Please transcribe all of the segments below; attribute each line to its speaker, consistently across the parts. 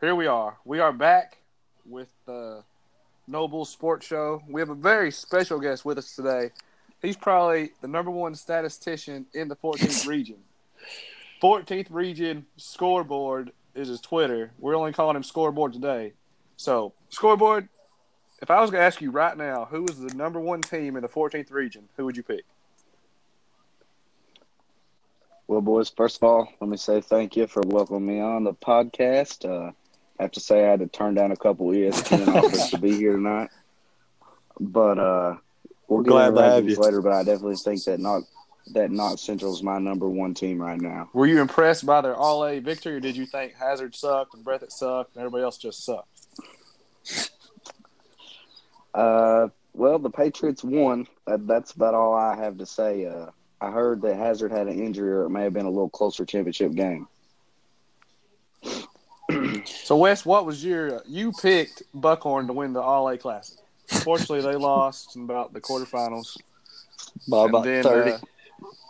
Speaker 1: here we are. We are back with the Noble Sports Show. We have a very special guest with us today. He's probably the number one statistician in the 14th region. 14th region scoreboard is his Twitter. We're only calling him scoreboard today. So, scoreboard, if I was going to ask you right now, who is the number one team in the 14th region, who would you pick?
Speaker 2: Well, boys, first of all, let me say thank you for welcoming me on the podcast. Uh, I have to say I had to turn down a couple ESPN offers to be here tonight. But uh, we'll get
Speaker 3: Glad to have you.
Speaker 2: later. But I definitely think that not that Knott Central is my number one team right now.
Speaker 1: Were you impressed by their All A victory, or did you think Hazard sucked and Breathitt sucked and everybody else just sucked?
Speaker 2: Uh, well, the Patriots won. That, that's about all I have to say. Uh, I heard that Hazard had an injury, or it may have been a little closer championship game.
Speaker 1: So, Wes, what was your? You picked Buckhorn to win the All A Classic. Unfortunately, they lost in about the quarterfinals.
Speaker 3: By
Speaker 1: And
Speaker 3: about
Speaker 1: then,
Speaker 3: 30.
Speaker 1: uh,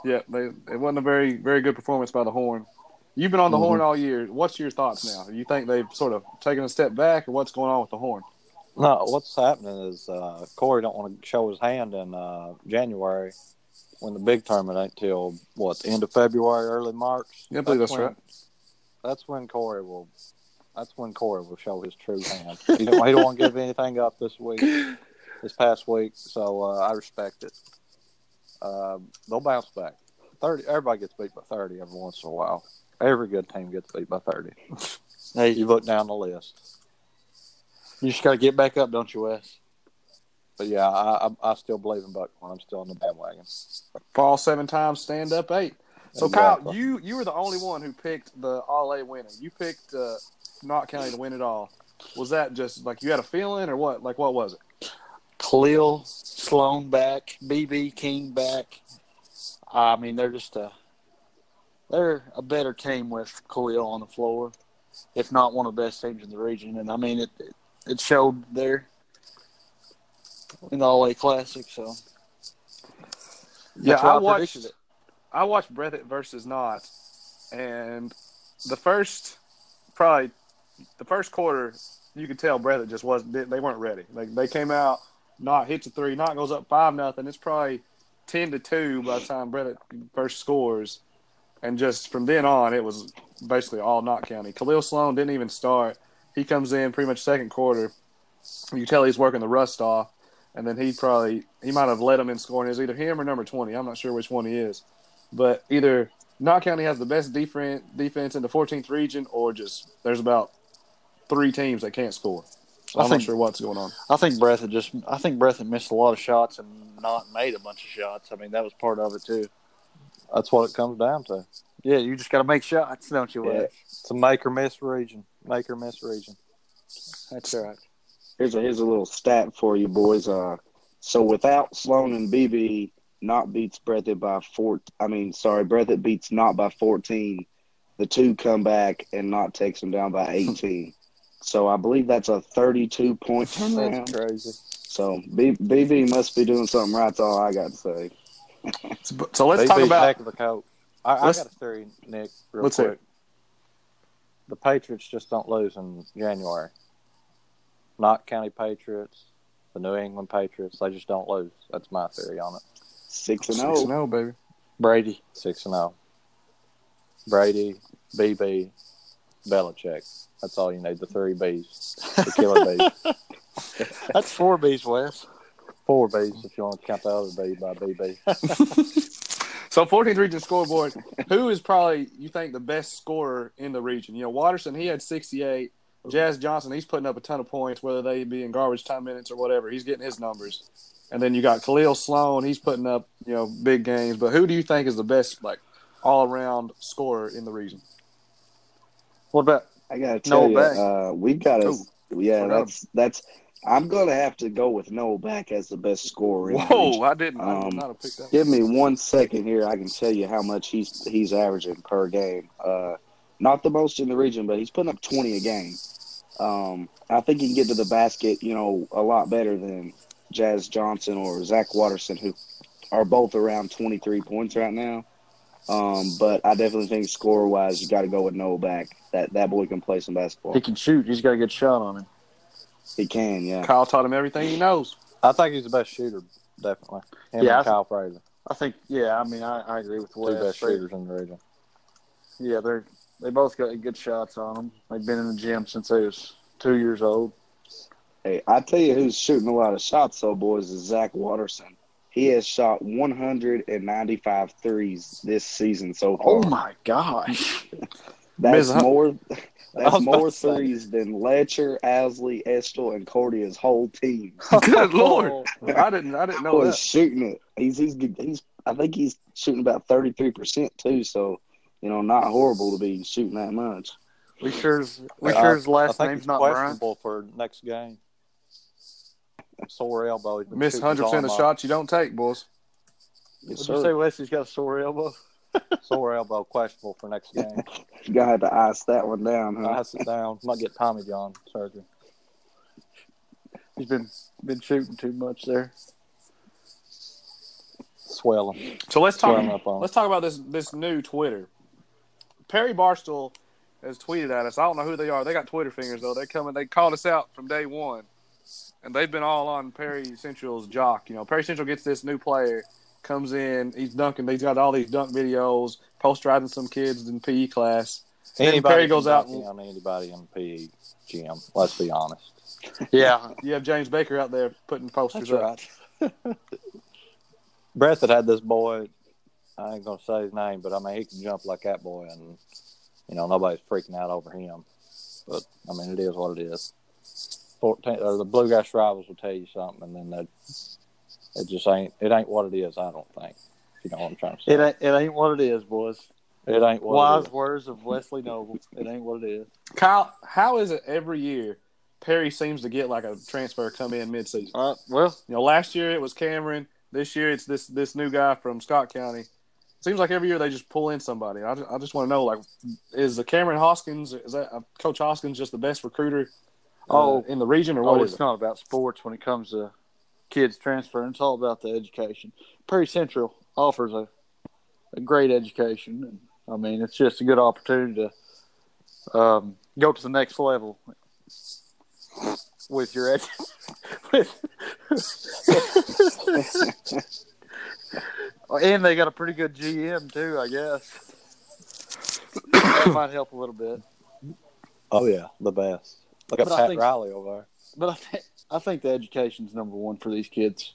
Speaker 1: yeah, they, it wasn't a very very good performance by the Horn. You've been on the
Speaker 3: Mm-hmm.
Speaker 1: Horn all year. What's your thoughts now? You think they've sort of taken a step back, or what's going on with the Horn?
Speaker 3: no, what's happening is uh, Corey don't want to show his hand in uh, January when the big tournament ain't till, what, the end of February, early March?
Speaker 1: Yeah, I believe that's
Speaker 3: when,
Speaker 1: right.
Speaker 3: That's when Corey will that's when Corey will show his true hand. He don't, he don't want to give anything up this week, this past week, so uh, I respect it. Uh, they'll bounce back. Thirty. Everybody gets beat by thirty every once in a while. Every good team gets beat by thirty.
Speaker 4: Hey,
Speaker 3: You look down the list.
Speaker 4: you just got to get back up, don't you, Wes?
Speaker 3: But yeah, I, I, I still believe in Buckhorn. I'm still on the bandwagon.
Speaker 1: Fall seven times, stand up eight. So,
Speaker 3: Exactly.
Speaker 1: Kyle, you you were the only one who picked the All A winner. You picked uh, Knott County to win it all. Was that just like you had a feeling, or what? Like what was it?
Speaker 4: Khalil, Sloan back, BB King back. I mean, they're just a they're a better team with Khalil on the floor, if not one of the best teams in the region. And I mean, it it, it showed there in the All A Classic. So
Speaker 1: Yeah, I
Speaker 4: I
Speaker 1: watched.
Speaker 4: it.
Speaker 1: I watched Breathitt versus Knott, and the first probably the first quarter, you could tell Breathitt just wasn't. They weren't ready. Like they came out, Knott hits a three, Knott goes up five nothing. It's probably ten to two by the time Breathitt first scores, and just from then on, it was basically all Knott County. Khalil Sloan didn't even start. He comes in pretty much second quarter. You tell he's working the rust off, and then he probably he might have led him in scoring. Is either him or number twenty. I'm not sure which one he is but either Knott County has the best defense defense in the 14th region, or just there's about three teams that can't score. So
Speaker 4: I
Speaker 1: I'm
Speaker 4: think-
Speaker 1: not sure what's going on.
Speaker 4: I think Breathitt just I think Breathitt missed a lot of shots and not made a bunch of shots. I mean, that was part of it too.
Speaker 3: That's what it comes down to.
Speaker 4: Yeah, you just got to make shots, don't you, Wes?
Speaker 3: It's a make or miss region. Make or miss region.
Speaker 4: That's right.
Speaker 2: Here's a here's a little stat for you boys. Uh, so without Sloan and BB, Knott beats Breathitt by four. I mean, sorry, Breathitt beats Knott by fourteen. The two come back and Knott takes them down by eighteen. so I believe that's a thirty-two point
Speaker 3: That's
Speaker 2: turnaround.
Speaker 3: crazy.
Speaker 2: So B, BB must be doing something right. That's all I got to say.
Speaker 1: So let's
Speaker 3: They
Speaker 1: talk
Speaker 3: beat
Speaker 1: about
Speaker 3: heck of a coach. I, I got a theory, Nick, real
Speaker 1: Let's hear
Speaker 3: quick. The Patriots just don't lose in January. Knott County Patriots, the New England Patriots, they just don't lose. That's my theory on it.
Speaker 2: Six and
Speaker 1: six
Speaker 2: zero.
Speaker 1: and zero, baby.
Speaker 4: Brady.
Speaker 3: Six and zero. Brady, BB, Belichick. That's all you need. The three Bs, the killer bees.
Speaker 4: That's four B's, Wes.
Speaker 3: Four Bs if you want to count the other B by BB.
Speaker 1: So 14th region scoreboard. Who is probably you think the best scorer in the region? You know, Watterson he had 68. Jazz Johnson he's putting up a ton of points, whether they be in garbage time minutes or whatever. He's getting his numbers. And then you got Khalil Sloan. He's putting up you know big games. But who do you think is the best like all around scorer in the region?
Speaker 4: What about
Speaker 2: I got to tell
Speaker 4: Noah
Speaker 2: you,
Speaker 4: Beck.
Speaker 2: uh, we've got to. Yeah,
Speaker 1: forgot
Speaker 2: that's that's. I'm gonna have to go with Noel back as the best scorer. In the region.
Speaker 1: Whoa, I didn't. I would
Speaker 2: Um,
Speaker 1: not have picked that.
Speaker 2: Give me one second here. I can tell you how much he's he's averaging per game. Uh, not the most in the region, but he's putting up 20 a game. Um, I think he can get to the basket, you know, a lot better than Jazz Johnson or Zach Watterson, who are both around 23 points right now. Um, but I definitely think score wise, you got to go with Noah back. that that boy can play some basketball.
Speaker 4: He can shoot. He's got a good shot on him.
Speaker 2: He can, yeah.
Speaker 1: Kyle taught him everything he knows.
Speaker 3: I think he's the best shooter, definitely. Him
Speaker 4: Yeah, I
Speaker 3: and
Speaker 4: th-
Speaker 3: Kyle Fraser,
Speaker 4: I think. Yeah, I mean, I, I agree with
Speaker 3: two
Speaker 4: Wes.
Speaker 3: best
Speaker 4: They-
Speaker 3: shooters in the region.
Speaker 4: Yeah, they're they both got good shots on them. They've been in the gym since they was two years old.
Speaker 2: Hey, I tell you who's shooting a lot of shots, though, boys, is Zach Watterson. He has shot 195 threes this season so far.
Speaker 4: Oh my gosh!
Speaker 2: That's
Speaker 1: Miss
Speaker 2: more. That's more
Speaker 3: to say.
Speaker 2: threes than Letcher, Asley, Estill, and Cordia's whole team.
Speaker 1: Good lord, I didn't I didn't know
Speaker 2: Boy's
Speaker 1: that.
Speaker 2: shooting it. He's he's he's. I think he's shooting about 33 percent too. So, you know, not horrible to be shooting that much.
Speaker 4: We sure we sure his
Speaker 3: I
Speaker 4: last
Speaker 3: think
Speaker 4: name's not Bryant.
Speaker 3: questionable for next game. Sore elbow. He's
Speaker 1: Miss 100 percent of
Speaker 3: arm
Speaker 1: shots you don't take, boys.
Speaker 2: Yes,
Speaker 4: Would you say
Speaker 2: sir.
Speaker 4: Wesley's got a sore elbow?
Speaker 3: Sore elbow, questionable for next game.
Speaker 2: You gotta have to ice that one down, huh?
Speaker 3: I sit down. Might get Tommy John surgery.
Speaker 4: He's been been shooting too much there.
Speaker 3: Swelling.
Speaker 1: So let's talk.
Speaker 3: Up on.
Speaker 1: Let's talk about this this new Twitter. Perry Barstool has tweeted at us. I don't know who they are. They got Twitter fingers though. They coming. They called us out from day one, and they've been all on Perry Central's jock. You know, Perry Central gets this new player, comes in, he's dunking. He's got all these dunk videos, posterizing some kids in PE class. Then
Speaker 3: Anybody
Speaker 1: Perry goes out
Speaker 3: dunk
Speaker 1: and-
Speaker 3: on anybody in PE gym. Let's be honest.
Speaker 4: Yeah,
Speaker 1: You have James Baker out there putting posters up.
Speaker 3: Brett that had this boy. I ain't gonna say his name, but I mean he can jump like that boy, and you know nobody's freaking out over him. But I mean it is what it is. Fourteen, or the Bluegrass rivals will tell you something, and then that it just ain't. It ain't what it is. I don't think. If you know what I'm trying to say.
Speaker 4: it ain't it ain't what it is, boys.
Speaker 3: It ain't what
Speaker 4: Wise
Speaker 3: it is.
Speaker 4: words of Wesley Noble. It ain't what it is.
Speaker 1: Kyle, how is it every year Perry seems to get like a transfer come in midseason?
Speaker 4: Uh, well,
Speaker 1: You know, last year it was Cameron. This year it's this this new guy from Scott County. Seems like every year they just pull in somebody. I just, I just want to know, like, is the Cameron Hoskins is that uh, Coach Hoskins just the best recruiter?
Speaker 4: Oh.
Speaker 1: in the region or what
Speaker 4: oh,
Speaker 1: is
Speaker 4: it's
Speaker 1: it?
Speaker 4: not about sports when it comes to kids transferring. It's all about the education. Perry Central offers a, a great education. And, I mean, it's just a good opportunity to um, go to the next level with your edu- with and they got a pretty good GM too, I guess. that might help a little bit.
Speaker 3: Oh yeah, the best. Look at
Speaker 4: But I
Speaker 3: Pat
Speaker 4: think-
Speaker 3: Riley over there.
Speaker 4: But I, th- I think the education's number one for these kids.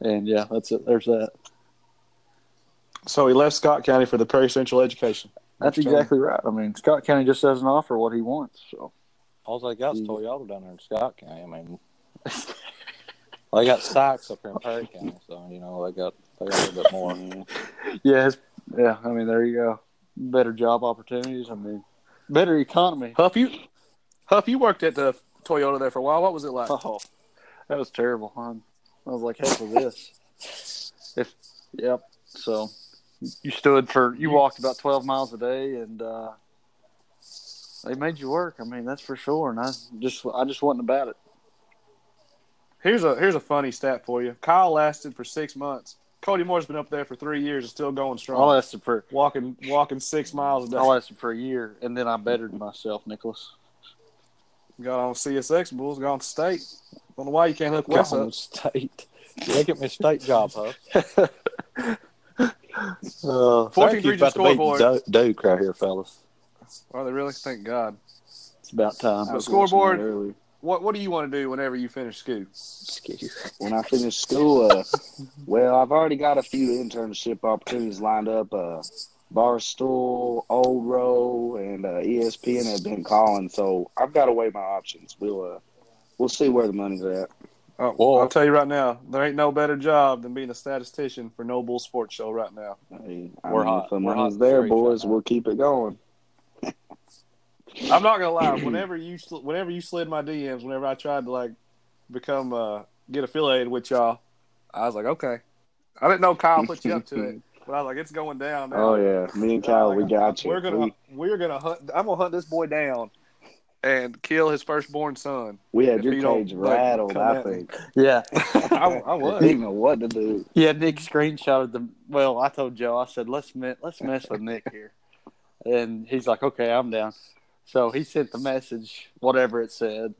Speaker 4: And yeah, that's it. There's that.
Speaker 1: So he left Scott County for the Perry Central Education.
Speaker 4: That's exactly right. I mean, Scott County just doesn't offer what he wants. So
Speaker 3: All they got is. Toyota down there in Scott County. I mean, they got Sykes up here in Perry County, so you know they got they got a little bit more.
Speaker 4: yeah, yeah. I mean, there you go. Better job opportunities. I mean, better economy.
Speaker 1: Huff, you Huff, you worked at the Toyota there for a while. What was it like?
Speaker 4: Oh, that was terrible. I, I was like, heck with this. If yep. So you stood for you walked about twelve miles a day, and uh, they made you work. I mean, that's for sure. And I just I just wasn't about it.
Speaker 1: Here's a here's a funny stat for you. Kyle lasted for six months. Cody Moore's been up there for three years and still going strong.
Speaker 4: I
Speaker 1: strong.
Speaker 4: lasted for
Speaker 1: walking walking six miles a day.
Speaker 4: I lasted for a year, and then I bettered myself, Nicholas.
Speaker 1: Got on CSX Bulls, got on state. Don't know why you can't hook Wes
Speaker 3: Gone
Speaker 1: up.
Speaker 3: state. They get me a state job, huh? Uh,
Speaker 1: 14
Speaker 3: thank you
Speaker 1: region
Speaker 3: about to beat
Speaker 1: scoreboard.
Speaker 3: Du- Duke right here, fellas.
Speaker 1: Are they really? Thank God.
Speaker 4: It's about time.
Speaker 1: The scoreboard-
Speaker 2: earlier.
Speaker 1: What What do you want to do whenever you finish school?
Speaker 2: when I finish school, uh, well, I've already got a few internship opportunities lined up. Uh, Barstool, Old Row, and uh, ESPN have been calling, so I've got to weigh my options. We'll uh, we'll see where the money's at.
Speaker 1: Oh,
Speaker 3: Whoa.
Speaker 1: I'll tell you right now, there ain't no better job than being a statistician for No Bull Sports Show right now.
Speaker 2: Hey,
Speaker 3: We're
Speaker 2: mean,
Speaker 3: hot.
Speaker 2: If the
Speaker 3: We're
Speaker 2: money's
Speaker 3: hot
Speaker 2: there,
Speaker 3: streets right
Speaker 2: boys,
Speaker 3: now.
Speaker 2: we'll keep it going.
Speaker 1: I'm not gonna lie. Whenever you sl- whenever you slid my DMs, whenever I tried to like become uh get affiliated with y'all, I was like, okay. I didn't know Kyle put you up to it, but I was like, it's going down. Now.
Speaker 2: Oh yeah, me and Kyle, we got you.
Speaker 1: We're gonna
Speaker 2: We,
Speaker 1: we, are gonna hunt. I'm gonna hunt this boy down and kill his firstborn son.
Speaker 2: we had your cage rattled. I think.
Speaker 4: Yeah,
Speaker 1: I, I
Speaker 2: I
Speaker 1: was.
Speaker 2: didn't know what to do.
Speaker 4: yeah. Nick screenshotted the. Well, I told Joe. I said, let's me- let's mess with Nick here. And he's like, okay, I'm down. So he sent the message, whatever it said.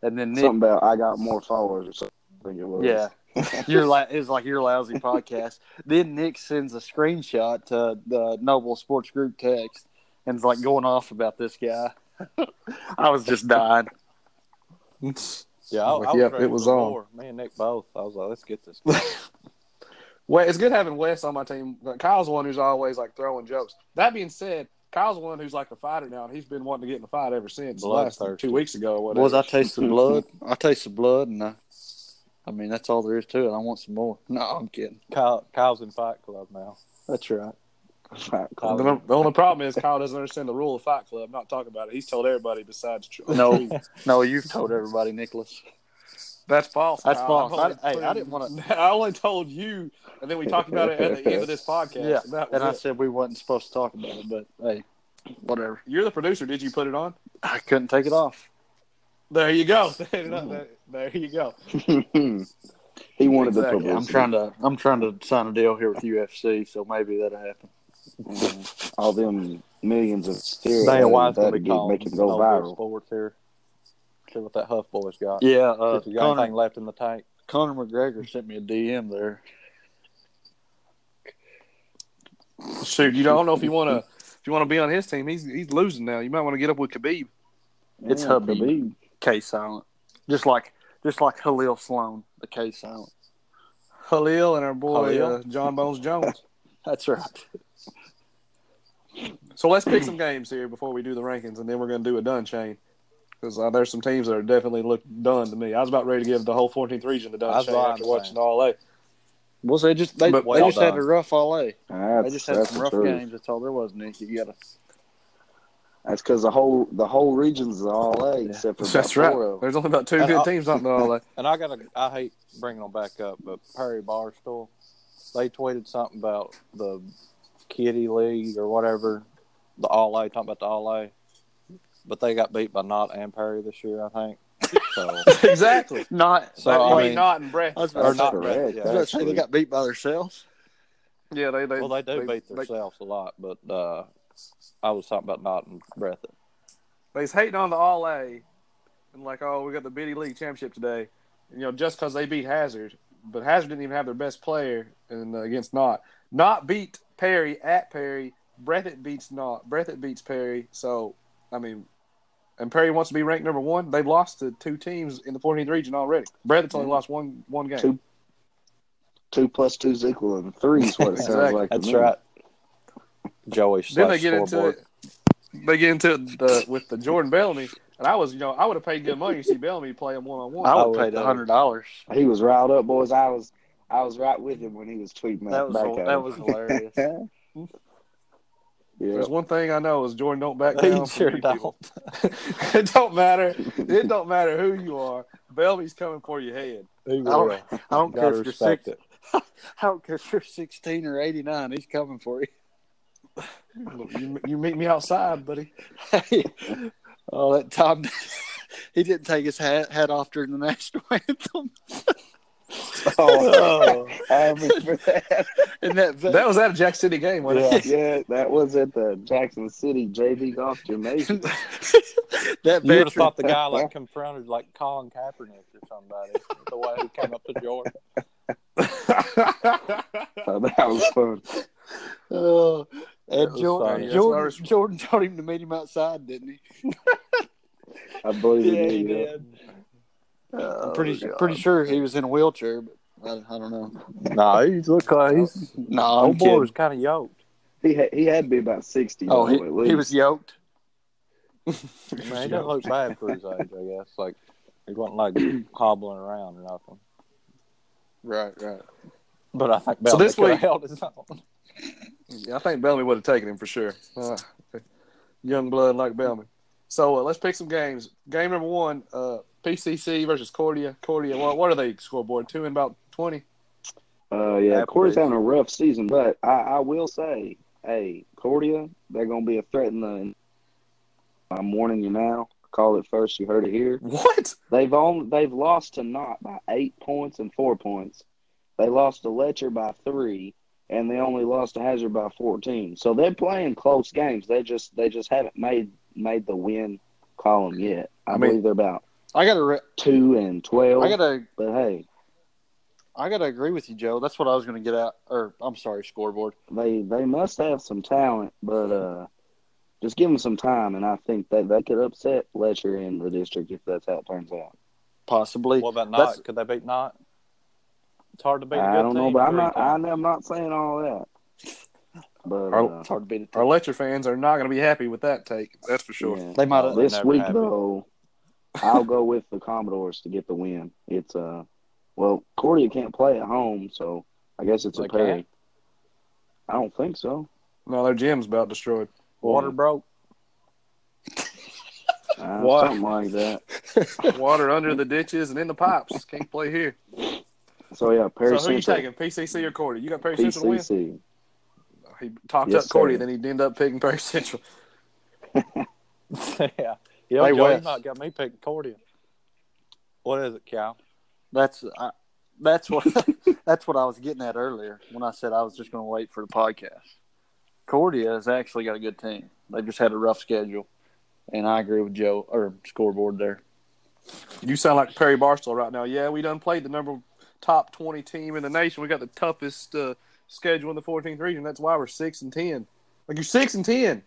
Speaker 4: And then Nick,
Speaker 2: Something about I got more followers or something. I think it was.
Speaker 4: yeah, you're like it was like your lousy podcast. then Nick sends a screenshot to the Noble Sports Group text and is like going off about this guy. I was just dying.
Speaker 3: Yeah, I, I was
Speaker 1: yep, it was on.
Speaker 3: more. Me and Nick both. I was like, let's get this. guy.
Speaker 1: Well, it's good having Wes on my team. Kyle's the one who's always like throwing jokes. That being said, Kyle's the one who's like a fighter now, and he's been wanting to get in the fight ever since last
Speaker 3: Bloodthirsty.
Speaker 1: two weeks ago or whatever.
Speaker 4: Was I tasted blood? I tasted blood, and I, I mean that's all there is to it. I want some more. No, I'm kidding.
Speaker 3: Kyle, Kyle's in Fight Club now.
Speaker 4: That's right.
Speaker 2: Fight
Speaker 1: The,
Speaker 2: Club.
Speaker 1: the only problem is Kyle doesn't understand the rule of Fight Club. I'm not talking about it. He's told everybody besides. Tr-
Speaker 4: No, no, you've told everybody, Nicholas.
Speaker 1: That's false.
Speaker 4: That's
Speaker 1: Kyle.
Speaker 4: false.
Speaker 1: I've only
Speaker 4: I- hey, I didn't wanna-
Speaker 1: I only told you, and then we talked about it at the end of this podcast.
Speaker 4: Yeah,
Speaker 1: and, that
Speaker 4: and I
Speaker 1: it.
Speaker 4: said we wasn't supposed to talk about it, but hey, whatever.
Speaker 1: you're the producer. Did you put it on?
Speaker 4: I couldn't take it off.
Speaker 1: There you go. there, there you go.
Speaker 2: he wanted the
Speaker 1: Exactly.
Speaker 2: publicity.
Speaker 4: I'm trying to I'm trying to sign a deal here with UFC, so maybe that'll happen.
Speaker 2: All them millions of steroids
Speaker 3: Dana White's gonna
Speaker 2: that'd
Speaker 3: be
Speaker 2: get,
Speaker 3: calling
Speaker 2: make him go viral.
Speaker 3: Sports here. See what that Huff boy's got.
Speaker 4: Yeah, uh,
Speaker 3: if you got anything left in the tank.
Speaker 4: Conor McGregor sent me a DM there.
Speaker 1: Shoot, you don't know if you want to. If you want to be on his team, he's he's losing now. You might want to get up with Khabib.
Speaker 4: It's
Speaker 2: Yeah,
Speaker 4: Habib.
Speaker 2: Khabib.
Speaker 4: K silent, just like just like Halil Sloan, the K silent.
Speaker 1: Halil and our boy uh, John Bones Jones.
Speaker 4: That's right.
Speaker 1: So let's pick some games here before we do the rankings, and then we're going to do a done chain. Because uh, there's some teams that are definitely look done to me. I was about ready to give the whole 14th region the
Speaker 3: I
Speaker 1: done
Speaker 3: was
Speaker 1: after
Speaker 3: to
Speaker 1: watching all A.
Speaker 4: Well, they just they,
Speaker 1: But
Speaker 4: they
Speaker 3: well
Speaker 4: just had a rough all A.
Speaker 2: That's,
Speaker 4: They just had some rough
Speaker 2: truth.
Speaker 4: games. That's all there was, Nick. You gotta.
Speaker 2: That's because the whole the whole region's all A except for
Speaker 1: That's
Speaker 2: about
Speaker 1: right.
Speaker 2: four of them.
Speaker 1: There's only about two
Speaker 3: And
Speaker 1: good
Speaker 3: I'll-
Speaker 1: teams on the all A.
Speaker 3: And I gotta, I hate bringing them back up, but Perry Barstool, they tweeted something about the Kitty League or whatever, the All A, talking about the All A, but they got beat by Knott and Perry this year, I think. So,
Speaker 1: exactly.
Speaker 4: Knott.
Speaker 3: So, I mean-
Speaker 1: Knott and Breathitt.
Speaker 4: I was
Speaker 3: or
Speaker 4: about to
Speaker 3: not
Speaker 4: say,
Speaker 2: correct.
Speaker 3: yeah.
Speaker 4: I was about to say they got beat by themselves.
Speaker 1: Yeah, they they
Speaker 3: well, they do beat
Speaker 1: they,
Speaker 3: themselves a lot, but uh, I was talking about Knott and Breathitt.
Speaker 1: They's hating on the all A, and like, oh, we got the Biddy League championship today. You know, just because they beat Hazard, but Hazard didn't even have their best player and uh, against Knott Knott beat Perry at Perry. Breathitt beats Knott. Breathitt beats Perry. So, I mean, and Perry wants to be ranked number one. They've lost to two teams in the 14th region already. Breathitt's only
Speaker 2: Yeah.
Speaker 1: lost one one game.
Speaker 2: Two Two plus two is equal to three is what it sounds
Speaker 1: Exactly.
Speaker 2: like. to
Speaker 3: That's
Speaker 2: me.
Speaker 3: right. Joey
Speaker 1: Then they get into it. They get into it the, with the Jordan Bellamy, and I was, you know, I would have paid good money to see Bellamy play him one on one.
Speaker 4: I
Speaker 3: I
Speaker 4: would
Speaker 3: would,
Speaker 4: pay the
Speaker 3: uh,
Speaker 4: hundred dollars.
Speaker 2: He was riled up, boys. I was I was right with him when he was tweeting that,
Speaker 4: That was
Speaker 2: back
Speaker 4: that was hilarious.
Speaker 2: yeah.
Speaker 1: There's one thing I know is Jordan don't back down. from
Speaker 3: sure don't.
Speaker 1: it don't matter. It don't matter who you are. Bellamy's coming for your head.
Speaker 3: He
Speaker 4: I don't. I don't care if you're six.
Speaker 3: it.
Speaker 4: I don't care if you're sixteen or eighty nine. He's coming for you.
Speaker 1: You, you meet me outside, buddy.
Speaker 4: Hey, oh, that time he didn't take his hat, hat off during the national anthem.
Speaker 2: Oh, I remember that.
Speaker 4: And that,
Speaker 1: That was at a Jack City game, wasn't it?
Speaker 2: Yeah, that was at the Jackson City JV Golf Gymnasium.
Speaker 4: that
Speaker 3: You would have thought the guy like confronted like Colin Kaepernick or somebody. the way he came up to Jordan.
Speaker 2: So oh, that was fun.
Speaker 4: Oh, and
Speaker 3: was
Speaker 4: Jordan, Jordan,
Speaker 1: what I was-
Speaker 4: Jordan told him to meet him outside, didn't he?
Speaker 2: I believe
Speaker 4: Yeah,
Speaker 2: it.
Speaker 4: he
Speaker 2: yeah.
Speaker 4: did. I'm pretty pretty sure he was in a wheelchair, but I, I don't know.
Speaker 3: No, he looked like he's
Speaker 4: No, I'm
Speaker 3: old boy was kind of yoked.
Speaker 2: He had, he had to be about sixty.
Speaker 4: Oh, he,
Speaker 2: at least.
Speaker 4: he was yoked.
Speaker 3: Man, he doesn't look bad for his age, I guess. Like he wasn't like hobbling around or nothing.
Speaker 4: Right, right.
Speaker 3: But I think
Speaker 1: So
Speaker 3: Bellamy
Speaker 1: this week-
Speaker 3: held his own.
Speaker 1: Yeah, I think Bellamy would have taken him for sure. Uh, young blood like Bellamy. So uh, let's pick some games. Game number one, uh, PCC versus Cordia. Cordia, what, what are they scoreboard? Two and about 20?
Speaker 2: Uh, yeah,
Speaker 3: Yeah,
Speaker 2: Corey's
Speaker 3: please.
Speaker 2: having a rough season, but I, I will say, hey, Cordia, they're going to be a threat in the. I'm warning you now. Call it first. You heard it here.
Speaker 1: What?
Speaker 2: They've only they've lost to Knott by eight points and four points. They lost to Letcher by three, and they only lost to Hazard by 14. So they're playing close games. They just they just haven't made made the win column yet. I,
Speaker 1: I mean-
Speaker 2: believe they're about
Speaker 4: I gotta, re-
Speaker 2: two and twelve.
Speaker 4: I gotta,
Speaker 2: but hey,
Speaker 4: I gotta agree with you, Joe. That's what I was gonna get at. Or I'm sorry, scoreboard.
Speaker 2: they they must have some talent, but uh, just give them some time, and I think that they could upset Letcher in the district if that's how it turns out.
Speaker 4: Possibly.
Speaker 3: What about
Speaker 4: That's-
Speaker 3: Knott? Could they beat Knott? It's hard to beat a good
Speaker 2: I don't know,
Speaker 3: team
Speaker 2: but I'm not.
Speaker 3: times.
Speaker 2: I'm not saying all that. But
Speaker 1: Our-
Speaker 2: uh,
Speaker 4: It's hard to beat it.
Speaker 1: Our Letcher fans are not going to be happy with that take. That's for sure.
Speaker 2: yeah.
Speaker 4: They might have.
Speaker 2: this week
Speaker 3: happy.
Speaker 2: though, I'll go with the Commodores to get the win. It's uh, well, Cordia can't play at home, so I guess it's
Speaker 3: They
Speaker 2: a Perry.
Speaker 3: can't?
Speaker 2: I don't think so.
Speaker 1: No, their gym's about destroyed.
Speaker 3: Water broke.
Speaker 2: Uh,
Speaker 1: What?
Speaker 2: Something like that.
Speaker 1: Water under the ditches and in the pipes. Can't play here.
Speaker 2: So yeah, Perry
Speaker 1: so who you
Speaker 2: Central,
Speaker 1: taking, PCC or Cordy? You got Perry Central to win?
Speaker 2: PCC.
Speaker 1: He talked
Speaker 2: Yes,
Speaker 1: up Cordy,
Speaker 2: sir.
Speaker 1: then he ended up picking Perry Central.
Speaker 3: yeah. Yeah,
Speaker 4: Hey,
Speaker 3: Joe,
Speaker 4: Wes.
Speaker 3: not got me picking Cordia. What is it, Cal?
Speaker 4: That's I, that's what that's what I was getting at earlier when I said I was just going to wait for the podcast. Cordia has actually got a good team. They just had a rough schedule, and I agree with Joe or scoreboard there.
Speaker 1: You sound like Perry Barstool right now. Yeah, we done played the number top twenty team in the nation. We got the toughest uh, schedule in the 14th region. That's why we're six and ten. Like you're six and ten.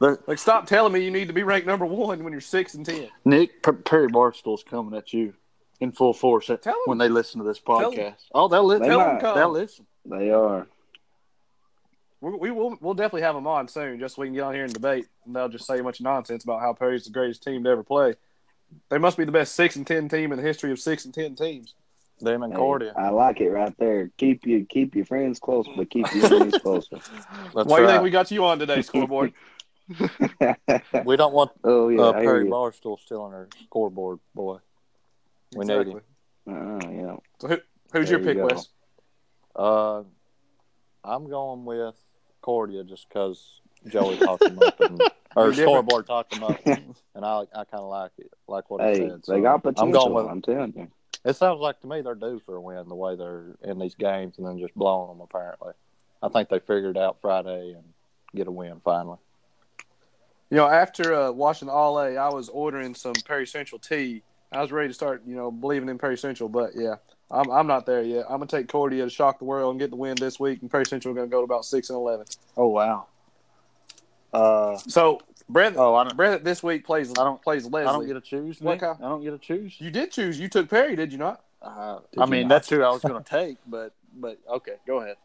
Speaker 4: They're-
Speaker 1: Like stop telling me you need to be ranked number one when you're six and ten.
Speaker 4: Nick P- Perry Barstool's coming at you in full force at-
Speaker 1: Tell 'em.
Speaker 4: when they listen to this
Speaker 1: Tell 'em.
Speaker 4: podcast. Oh, they'll listen.
Speaker 2: They
Speaker 1: Tell
Speaker 2: might.
Speaker 1: them come.
Speaker 4: They'll listen.
Speaker 2: They are.
Speaker 1: We, we will we'll definitely have them on soon, just so we can get on here and debate. And they'll just say a bunch of nonsense about how Perry's the greatest team to ever play. They must be the best six and ten team in the history of six and ten teams.
Speaker 3: Them and
Speaker 2: Hey,
Speaker 3: Cordia.
Speaker 2: I like it right there. Keep you keep your friends close, but keep your enemies closer.
Speaker 3: That's
Speaker 1: Why do you think we got you on today, scoreboard?
Speaker 3: We don't want
Speaker 2: oh yeah,
Speaker 3: uh, Perry
Speaker 2: you.
Speaker 3: Barstool still on our scoreboard, boy. We need
Speaker 1: exactly.
Speaker 2: Uh, yeah.
Speaker 1: So who, who's
Speaker 2: There
Speaker 1: your pick,
Speaker 2: you.
Speaker 1: Wes?
Speaker 3: Uh, I'm going with Cordia just because Joey talked him up and or
Speaker 1: You're different.
Speaker 3: scoreboard talked him up, and I I kind of like it, like what he
Speaker 2: Hey,
Speaker 3: said.
Speaker 2: they
Speaker 3: So
Speaker 2: got
Speaker 3: I'm
Speaker 2: potential.
Speaker 3: going with
Speaker 2: I'm telling you.
Speaker 3: It sounds like to me they're due for a win the way they're in these games and then just blowing them. Apparently, I think they figured out Friday and get a win finally.
Speaker 1: You know, after uh, watching All A, I was ordering some Perry Central tea. I was ready to start, you know, believing in Perry Central, but yeah, I'm I'm not there yet. I'm gonna take Cordia to shock the world and get the win this week, and Perry Central are gonna go to about six and eleven.
Speaker 4: Oh wow. Uh,
Speaker 1: So Breathitt,
Speaker 4: oh, I don't.
Speaker 1: Breathitt this week plays
Speaker 4: I don't-
Speaker 1: plays Leslie.
Speaker 4: I don't get to choose.
Speaker 1: What
Speaker 4: Nick. I don't get to choose.
Speaker 1: you did choose. You took Perry, did you not?
Speaker 4: Uh,
Speaker 2: Did
Speaker 4: I
Speaker 2: you
Speaker 4: mean,
Speaker 2: not?
Speaker 4: that's who I was going to take, but but okay, go ahead.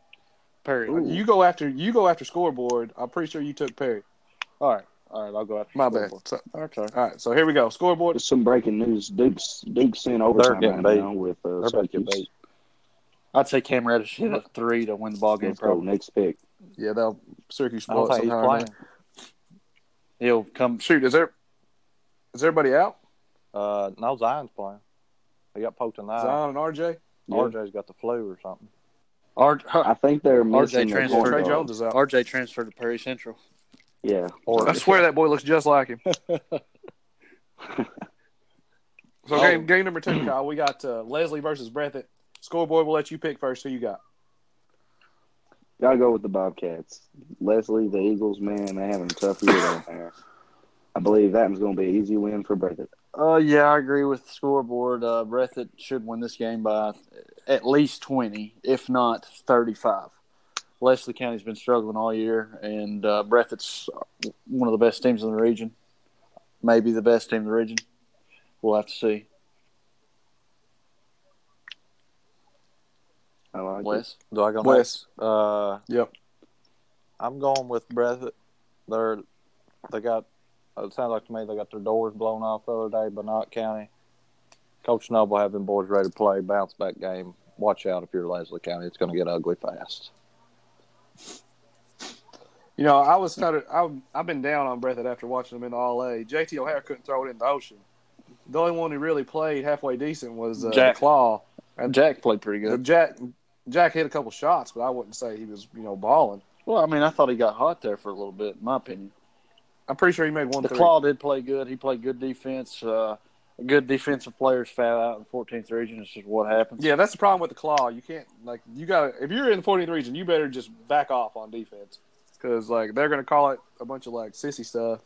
Speaker 4: Perry.
Speaker 2: Ooh.
Speaker 1: You go after you go after scoreboard. I'm pretty sure you took Perry.
Speaker 4: All right, all right. I'll go after.
Speaker 1: My bad.
Speaker 4: scoreboard.
Speaker 1: So,
Speaker 4: Okay.
Speaker 1: all right, so here we go. Scoreboard.
Speaker 2: Just some breaking news. Duke's Duke's in overtime
Speaker 3: getting
Speaker 2: right
Speaker 3: beat.
Speaker 2: now with uh,
Speaker 3: They're about to get
Speaker 2: Syracuse.
Speaker 4: I'd say Cam Reddish hit a three to win the ball game.
Speaker 2: Let's go.
Speaker 4: Probably
Speaker 2: Next pick.
Speaker 1: Yeah, they'll Syracuse
Speaker 3: I don't
Speaker 1: it
Speaker 3: think he's
Speaker 1: somehow.
Speaker 3: playing.
Speaker 4: he'll come.
Speaker 1: Shoot, is there is everybody out?
Speaker 3: Uh, no, Zion's playing. He got poked in the eye.
Speaker 1: Zion and RJ.
Speaker 3: RJ's got the flu or something.
Speaker 4: R,
Speaker 2: I think they're missing their
Speaker 4: transferred.
Speaker 2: Tre.
Speaker 1: Jones is out.
Speaker 4: RJ transferred to Perry Central.
Speaker 2: Yeah.
Speaker 1: I swear that boy looks just like him. So
Speaker 4: Oh.
Speaker 1: game game number two, Kyle. We got uh, Leslie versus Breathitt. Scoreboard. We'll let you pick first. Who you got?
Speaker 2: Gotta go with the Bobcats. Leslie, the Eagles, man, they having a tough year down there. I believe that one's going to be an easy win for Breathitt.
Speaker 4: Uh, yeah, I agree with the scoreboard. Uh, Breathitt should win this game by at least 20, if not 35. Leslie County's been struggling all year, and uh, Breathitt's one of the best teams in the region. Maybe the best team in the region. We'll have to see.
Speaker 2: I like it.
Speaker 4: Wes?
Speaker 3: Do I go
Speaker 1: Wes.
Speaker 3: next? Uh,
Speaker 1: Yep.
Speaker 3: I'm going with Breathitt. They're they got. It sounds like to me they got their doors blown off the other day by Knott County. Coach Noble having boys ready to play bounce back game. Watch out if you're Leslie County; it's going to get ugly fast.
Speaker 1: You know, I was kind of I've, I've been down on Breathitt after watching them in the All A. JT O'Hare couldn't throw it in the ocean. The only one who really played halfway decent was uh,
Speaker 4: Jack.
Speaker 1: Claw.
Speaker 4: And Jack played pretty good.
Speaker 1: Jack Jack hit a couple shots, but I wouldn't say he was you know balling.
Speaker 4: Well, I mean, I thought he got hot there for a little bit, in my opinion.
Speaker 1: I'm pretty sure he made one
Speaker 4: The
Speaker 1: three.
Speaker 4: Claw did play good. He played good defense. Uh, good defensive players foul out in the 14th region. It's just what happens.
Speaker 1: Yeah, that's the problem with the claw. You can't like you got to if you're in the 14th region, you better just back off on defense because like they're gonna call it a bunch of like sissy stuff.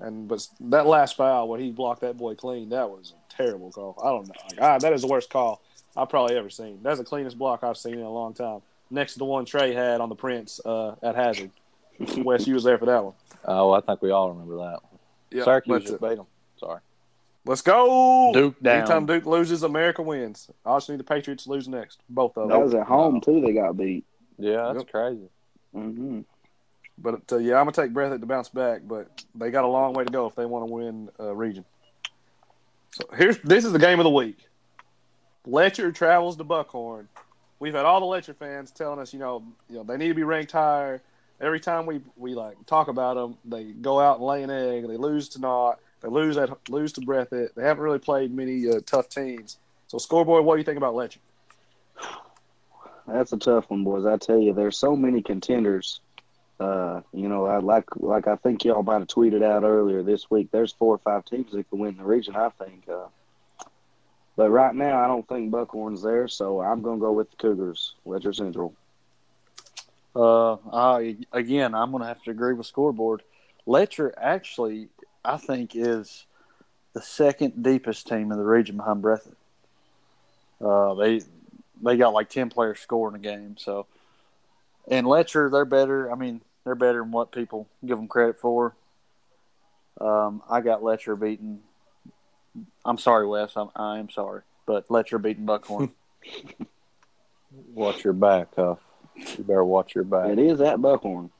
Speaker 1: And but that last foul when he blocked that boy clean, that was a terrible call. I don't know. Like, ah, that is the worst call I've probably ever seen. That's the cleanest block I've seen in a long time. Next to the one Trey had on the Prince uh, at Hazard. Wes, you was there for that one.
Speaker 3: Oh, I think we all remember that. one.
Speaker 1: Yeah,
Speaker 3: Syracuse just
Speaker 1: uh,
Speaker 3: beat them. Sorry.
Speaker 1: Let's go.
Speaker 4: Duke down.
Speaker 1: Anytime Duke loses, America wins. I just need the Patriots to lose next. Both of them.
Speaker 2: That was at home too. They got beat.
Speaker 3: Yeah, that's
Speaker 1: Yep.
Speaker 3: crazy.
Speaker 2: hmm
Speaker 1: But uh, yeah, I'm gonna take Breathitt to bounce back, but they got a long way to go if they want to win uh, region. So here's this is the game of the week. Letcher travels to Buckhorn. We've had all the Letcher fans telling us, you know, you know they need to be ranked higher. Every time we we like talk about them, they go out and lay an egg. They lose to Knott. They lose at lose to Breathitt. They haven't really played many uh, tough teams. So scoreboard, what do you think about Letcher?
Speaker 2: That's a tough one, boys. I tell you, there's so many contenders. Uh, you know, I like like I think y'all might have tweeted out earlier this week. There's four or five teams that can win the region. I think. Uh, but right now, I don't think Buckhorn's there, so I'm gonna go with the Cougars, Letcher Central.
Speaker 4: Uh, I, again, I'm to have to agree with scoreboard. Letcher actually, I think, is the second deepest team in the region behind Breathitt. Uh, they they got like ten players scoring a game. So, and Letcher, they're better. I mean, they're better than what people give them credit for. Um, I got Letcher beaten. I'm sorry, Wes. I'm I am sorry, but Letcher beating Buckhorn.
Speaker 3: Watch your back, Huff. You better watch your back.
Speaker 2: It is at Buckhorn.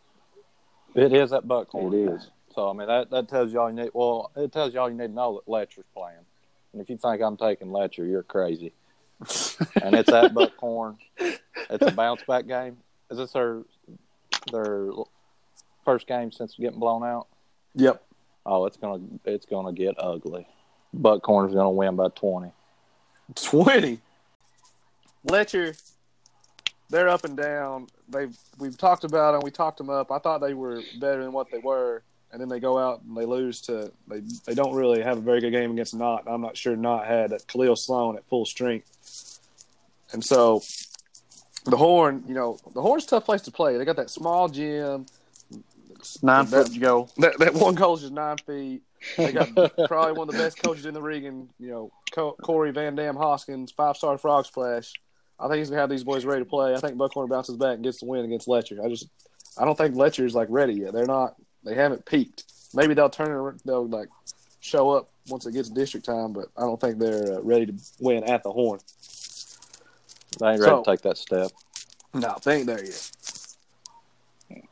Speaker 3: It is at Buckhorn.
Speaker 2: It is.
Speaker 3: So I mean that that tells you all you need. Well, it tells you all you need to know that Letcher's playing. And if you think I'm taking Letcher, you're crazy. and it's at Buckhorn. It's a bounce back game. Is this their their first game since getting blown out?
Speaker 1: Yep.
Speaker 3: Oh, it's gonna it's gonna get ugly. Buckhorn's gonna win by twenty.
Speaker 1: Twenty. Letcher, they're up and down. They've we've talked about them. We talked them up. I thought they were better than what they were, and then they go out and they lose to. They they don't really have a very good game against Knott. I'm not sure Knott had Khalil Sloan at full strength, and so the Horn. You know, the Horn's a tough place to play. They got that small gym.
Speaker 4: Nine
Speaker 1: That-
Speaker 4: foot to go.
Speaker 1: That that one goal is just nine feet. They got probably one of the best coaches in the region. You know, Co- Corey Van Dam Hoskins, five star frog splash. I think he's gonna have these boys ready to play. I think Buckhorn bounces back and gets the win against Letcher. I just, I don't think Letcher's like ready yet. They're not. They haven't peaked. Maybe they'll turn it. They'll like show up once it gets district time, but I don't think they're uh, ready to win at the Horn.
Speaker 3: They ain't ready
Speaker 1: So-
Speaker 3: to take that step.
Speaker 1: No, they ain't there yet.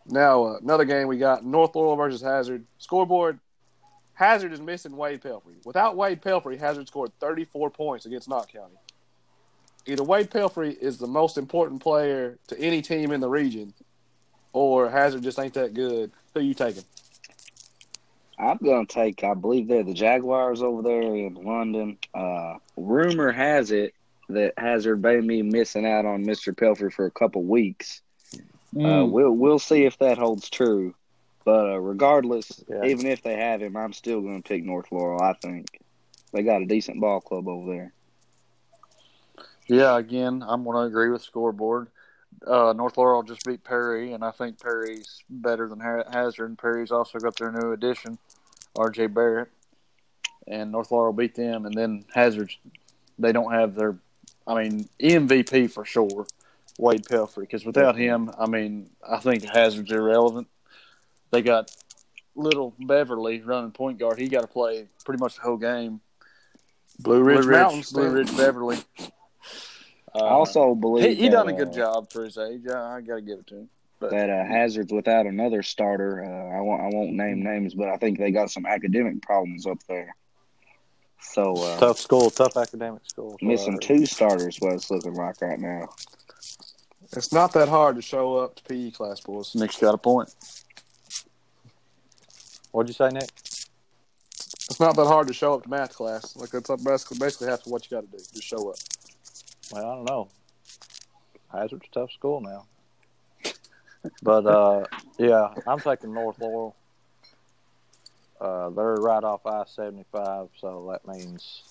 Speaker 1: Now uh, another game we got North Laurel versus Hazard. Scoreboard: Hazard is missing Wade Pelfrey. Without Wade Pelfrey, Hazard scored 34 points against Knott County. Either Wade Pelfrey is the most important player to any team in the region, or Hazard just ain't that good. Who you taking?
Speaker 2: I'm gonna take. I believe they're the Jaguars over there in London. Uh, rumor has it that Hazard may be missing out on Mr. Pelfrey for a couple weeks. Uh, we'll we'll see if that holds true. But uh, regardless,
Speaker 3: Yeah.
Speaker 2: even if they have him, I'm still going to pick North Laurel. I think they got a decent ball club over there.
Speaker 4: Yeah, again, I'm going to agree with scoreboard. Uh, North Laurel just beat Perry, and I think Perry's better than Hazard. And Perry's also got their new addition, R.J. Barrett, and North Laurel beat them. And then Hazard's, they don't have their, I mean, MVP for sure, Wade Pelfrey, because without him, I mean, I think Hazard's irrelevant. They got little Beverly running point guard. He got to play pretty much the whole game.
Speaker 1: Blue Ridge,
Speaker 4: Blue Ridge,
Speaker 1: Mountains.
Speaker 4: Blue Ridge Beverly.
Speaker 2: I also believe
Speaker 4: He, he
Speaker 2: that,
Speaker 4: done a good
Speaker 2: uh,
Speaker 4: job for his age. I, I got to give it to him. But
Speaker 2: that uh, Hazard's without another starter. Uh, I won't I won't name names, but I think they got some academic problems up there. So uh,
Speaker 3: Tough school, tough academic school.
Speaker 2: missing two starters, what it's looking like right now.
Speaker 1: It's not that hard to show up to PE class, boys.
Speaker 4: Nick's got a point.
Speaker 3: What'd you say, Nick?
Speaker 1: It's not that hard to show up to math class. Like that's basically basically half of what you got to do. Just show up.
Speaker 3: Well, I don't know. Hazard's a tough school now. but uh, yeah, I'm taking North Laurel. Uh, they're right off I seventy five, so that means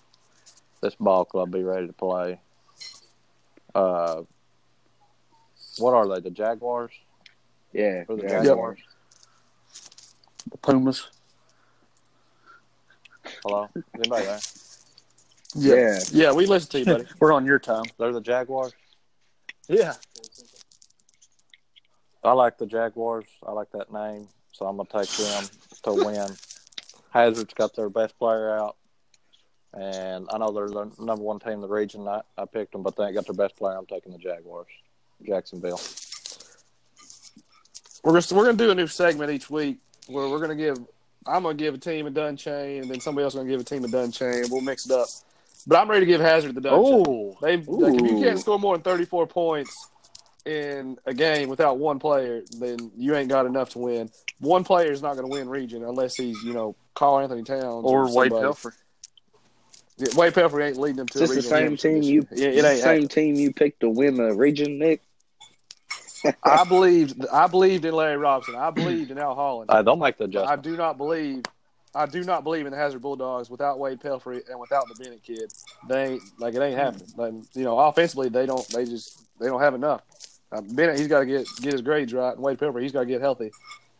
Speaker 3: this ball club be ready to play. Uh, what are they? The Jaguars
Speaker 2: Yeah,
Speaker 3: or the
Speaker 2: yeah.
Speaker 3: Jaguars?
Speaker 4: The Pumas.
Speaker 3: Hello, anybody there?
Speaker 2: yeah.
Speaker 1: Yeah, we listen to you, buddy.
Speaker 4: We're on your time.
Speaker 3: They're the Jaguars.
Speaker 1: yeah.
Speaker 3: I like the Jaguars. I like that name, so I'm gonna take them to win. Hazard's got their best player out, and I know they're the number one team in the region. I, I picked them, but they ain't got their best player. I'm taking the Jaguars, Jacksonville.
Speaker 1: We're gonna, we're gonna do a new segment each week where we're gonna give. I'm gonna give a team a dun chain, and then somebody else gonna give a team a dun chain. We'll mix it up. But I'm ready to give Hazard the dun chain.
Speaker 4: Oh,
Speaker 1: They like, if you can't score more than 34 points in a game without one player, then you ain't got enough to win. One player is not going to win region unless he's you know Karl-Anthony Towns
Speaker 4: or Wade
Speaker 1: somebody.
Speaker 4: Pelfrey.
Speaker 1: Yeah, Wade Pelfrey ain't leading them to
Speaker 2: Is
Speaker 1: a
Speaker 2: this the same team you?
Speaker 1: Yeah, it ain't.
Speaker 2: the same team you picked to win the region, Nick?
Speaker 1: I believed. I believed in Larry Robinson. I believed in Al Holland.
Speaker 3: I don't like the
Speaker 1: I do not believe. I do not believe in the Hazard Bulldogs without Wade Pelfrey and without the Bennett kid. They ain't like it ain't happening. Like, you know, offensively they don't. They just they don't have enough. Uh, Bennett he's got to get get his grades right, and Wade Pelfrey he's got to get healthy.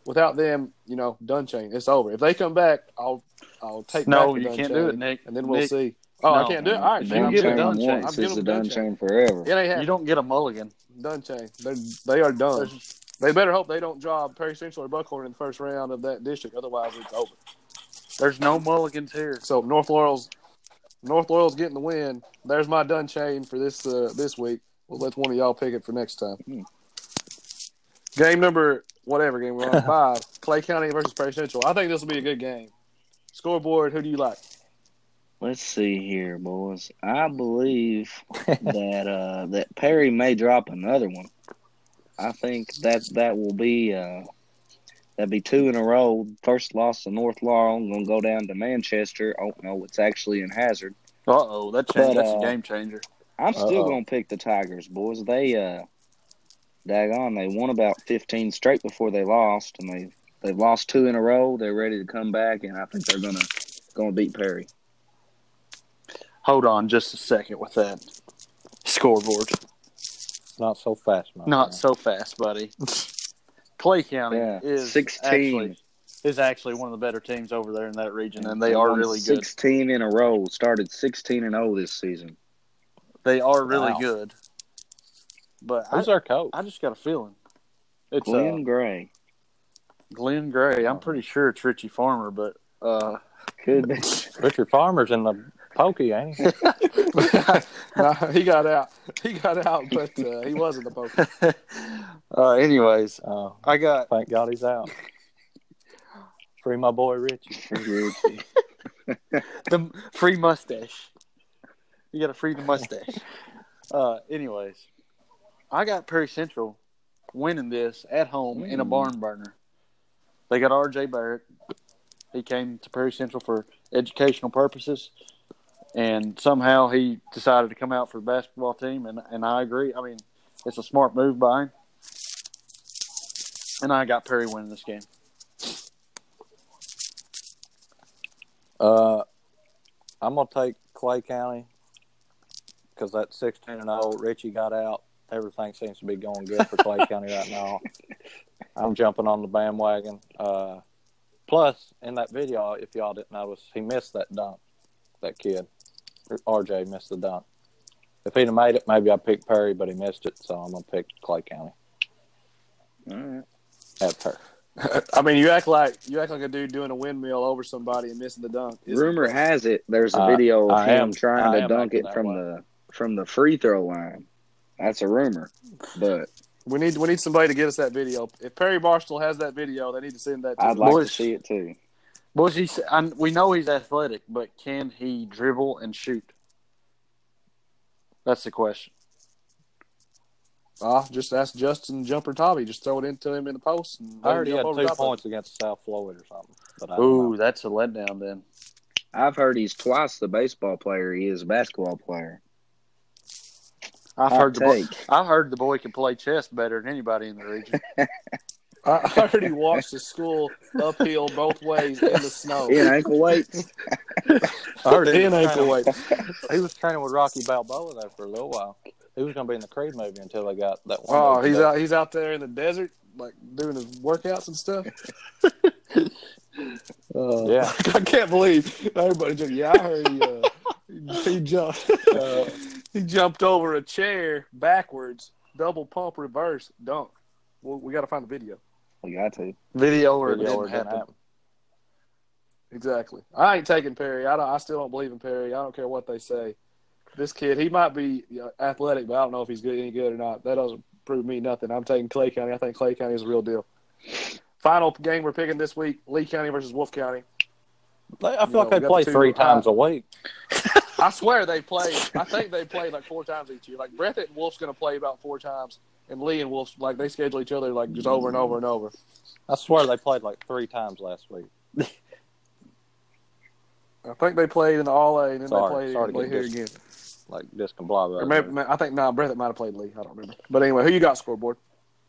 Speaker 1: Without them, you know, Dunchain, it's over. If they come back, I'll I'll take
Speaker 4: No,
Speaker 1: back the
Speaker 4: you can't do it, Nick.
Speaker 1: and then we'll
Speaker 4: Nick,
Speaker 1: see. Oh, I can't do it. All right,
Speaker 4: You
Speaker 1: then I'm
Speaker 4: get a
Speaker 1: giving
Speaker 4: dun chain.
Speaker 2: once
Speaker 1: I'm
Speaker 2: is
Speaker 1: giving
Speaker 2: the
Speaker 1: Dunchain.
Speaker 2: chain forever.
Speaker 1: It ain't
Speaker 4: You don't get a mulligan.
Speaker 1: Dunchain. They they are done. They better hope they don't draw Perry Central or Buckhorn in the first round of that district. Otherwise, it's over.
Speaker 4: There's no mulligans here.
Speaker 1: So North Laurel's North Laurel's getting the win. There's my dun chain for this uh, this week. We'll let one of y'all pick it for next time.
Speaker 2: Hmm.
Speaker 1: Game number whatever game we're on five. Clay County versus Perry Central. I think this will be a good game. Scoreboard. Who do you like?
Speaker 2: Let's see here, boys. I believe that uh, that Perry may drop another one. I think that that will be uh, that'd be two in a row. First loss to North Laurel. I'm gonna go down to Manchester. Oh no, it's actually in Hazard.
Speaker 4: Uh oh, that change,
Speaker 2: But,
Speaker 4: that's
Speaker 2: uh,
Speaker 4: a game changer.
Speaker 2: I'm still
Speaker 3: Uh-oh.
Speaker 2: gonna pick the Tigers, boys. They uh, daggone, they won about 15 straight before they lost, and they they've lost two in a row. They're ready to come back, and I think they're gonna gonna beat Perry.
Speaker 4: Hold on just a second with that scoreboard.
Speaker 3: Not so fast, man.
Speaker 4: Not so fast, buddy. Clay County
Speaker 2: Yeah,
Speaker 4: is
Speaker 2: 16.
Speaker 4: actually is actually one of the better teams over there in that region, and they
Speaker 2: They
Speaker 4: are
Speaker 2: won
Speaker 4: really good.
Speaker 2: 16 in a row. Started 16 and 0 this season.
Speaker 4: They are really
Speaker 3: Wow.
Speaker 4: good. But I,
Speaker 3: Who's our coach?
Speaker 4: I just got a feeling it's
Speaker 2: Glenn
Speaker 4: uh,
Speaker 2: Gray
Speaker 4: Glenn Gray. I'm pretty sure it's Richie Farmer, but uh,
Speaker 2: could be.
Speaker 3: Richard Farmer's in the pokey, ain't he?
Speaker 1: no, he got out. He got out, but uh, he wasn't the poker.
Speaker 4: uh, anyways,
Speaker 3: Oh,
Speaker 4: I got
Speaker 3: thank God he's out. Free my boy Richie.
Speaker 4: the free mustache. You got to free the mustache. Uh, anyways, I got Perry Central winning this at home in a
Speaker 2: Mm.
Speaker 4: barn burner. They got R.J. Barrett. He came to Perry Central for educational purposes, and somehow he decided to come out for the basketball team, and, and I agree. I mean, it's a smart move by him. And I got Perry winning this game.
Speaker 3: Uh, I'm gonna take Clay County because that 16 and 0. Richie got out. Everything seems to be going good for Clay County right now. I'm jumping on the bandwagon. Uh, plus, in that video, if y'all didn't notice, he missed that dunk. That kid, RJ, missed the dunk. If he'd have made it, maybe I'd pick Perry, but he missed it, so I'm gonna pick Clay County
Speaker 2: All right.
Speaker 3: at Perry.
Speaker 1: I mean, you act like you act like a dude doing a windmill over somebody and missing the dunk.
Speaker 2: Rumor
Speaker 1: it?
Speaker 2: has it there's a
Speaker 3: Uh,
Speaker 2: video of
Speaker 3: I
Speaker 2: him
Speaker 3: am-
Speaker 2: trying
Speaker 3: I
Speaker 2: to dunk it from
Speaker 3: way.
Speaker 2: the from the free throw line. That's a rumor, but
Speaker 1: we need we need somebody to get us that video. If Perry Marshall has that video, they need to send that to
Speaker 2: I'd
Speaker 1: us.
Speaker 2: like
Speaker 4: Boys.
Speaker 2: to see it too.
Speaker 4: Boys, he's, I, we know he's athletic, but can he dribble and shoot? That's the question.
Speaker 1: Ah, just ask Justin Jumper Tommy. Just throw it into him in the post. And
Speaker 3: I heard he
Speaker 1: let
Speaker 3: had two
Speaker 1: over top of it.
Speaker 3: points against South Floyd or something. But I
Speaker 4: Ooh,
Speaker 3: know.
Speaker 4: that's a letdown then.
Speaker 2: I've heard he's twice the baseball player he is a basketball player.
Speaker 4: I've
Speaker 2: Hot
Speaker 4: heard the boy. I've heard the boy can play chess better than anybody in the region.
Speaker 1: I I heard he walks to school uphill both ways in the snow.
Speaker 2: In ankle weights.
Speaker 3: I heard
Speaker 1: In ankle
Speaker 3: training,
Speaker 1: weights.
Speaker 3: he was training with Rocky Balboa there for a little while. He was going to be in the Creed movie until they got that one.
Speaker 1: Oh, he's
Speaker 3: done.
Speaker 1: out. He's out there in the desert, like doing his workouts and stuff. Uh,
Speaker 3: Yeah.
Speaker 1: I can't believe everybody just. Yeah, I heard he, uh, he jumped.
Speaker 3: Uh,
Speaker 1: he jumped over a chair backwards, double pump reverse dunk. Well, we got to find the video.
Speaker 2: We got to.
Speaker 4: Video or it
Speaker 3: Video
Speaker 4: didn't
Speaker 3: it didn't
Speaker 4: happen.
Speaker 3: happen.
Speaker 1: Exactly. I ain't taking Perry. I don't. I still don't believe in Perry. I don't care what they say. This kid, he might be athletic, but I don't know if he's good, any good or not. That doesn't prove me nothing. I'm taking Clay County. I think Clay County is a real deal. Final game we're picking this week: Lee County versus Wolfe County.
Speaker 3: They, I
Speaker 1: You
Speaker 3: feel
Speaker 1: know,
Speaker 3: like they play
Speaker 1: the
Speaker 3: three times a week.
Speaker 1: I swear they play. I think they play like four times each year. Like Breathitt and Wolfe's going to play about four times, and Lee and Wolfe's like they schedule each other like just over and over and over.
Speaker 3: I swear they played like three times last week.
Speaker 1: I think they played in the All A, and then
Speaker 3: Sorry,
Speaker 1: they played,
Speaker 3: sorry to
Speaker 1: play
Speaker 3: get
Speaker 1: here
Speaker 3: dis-
Speaker 1: again.
Speaker 3: Like discombobulated.
Speaker 1: Or maybe, I think no, Breathitt might have played Lee. I don't remember. But anyway, who you got scoreboard?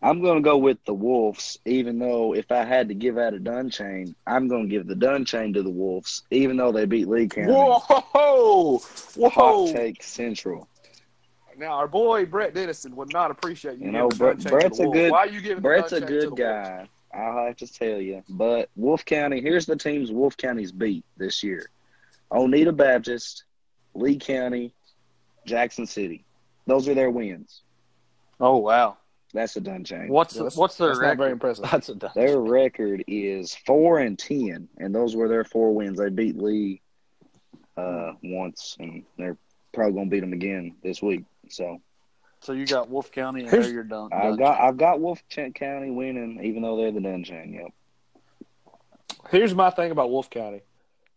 Speaker 2: I'm going to go with the Wolves, even though if I had to give out a dun chain, I'm going to give the dun chain to the Wolves, even though they beat Lee County.
Speaker 1: Whoa, whoa!
Speaker 2: Hot take central.
Speaker 1: Now our boy Brett Dennison would not appreciate you.
Speaker 2: You know, Brett- Brett's a good-
Speaker 1: Why are you giving
Speaker 2: Brett's a good guy. I'll have to tell you. But Wolfe County, here's the teams Wolfe County's beat this year Oneida Baptist, Lee County, Jackson City. Those are their wins.
Speaker 4: Oh wow!
Speaker 2: That's a done change.
Speaker 4: What's the,
Speaker 1: that's-
Speaker 4: what's their
Speaker 1: That's not very
Speaker 4: record?
Speaker 1: impressive.
Speaker 3: That's a done.
Speaker 2: Their record is four and ten, and those were their four wins. They beat Lee uh, once, and they're probably gonna beat them again this week. So
Speaker 4: So you got Wolfe County, and
Speaker 1: Here's-
Speaker 4: there you're done.
Speaker 2: I've got I've got Wolf Ch- County winning, even though they're the done chain. Yep.
Speaker 1: Here's my thing about Wolfe County.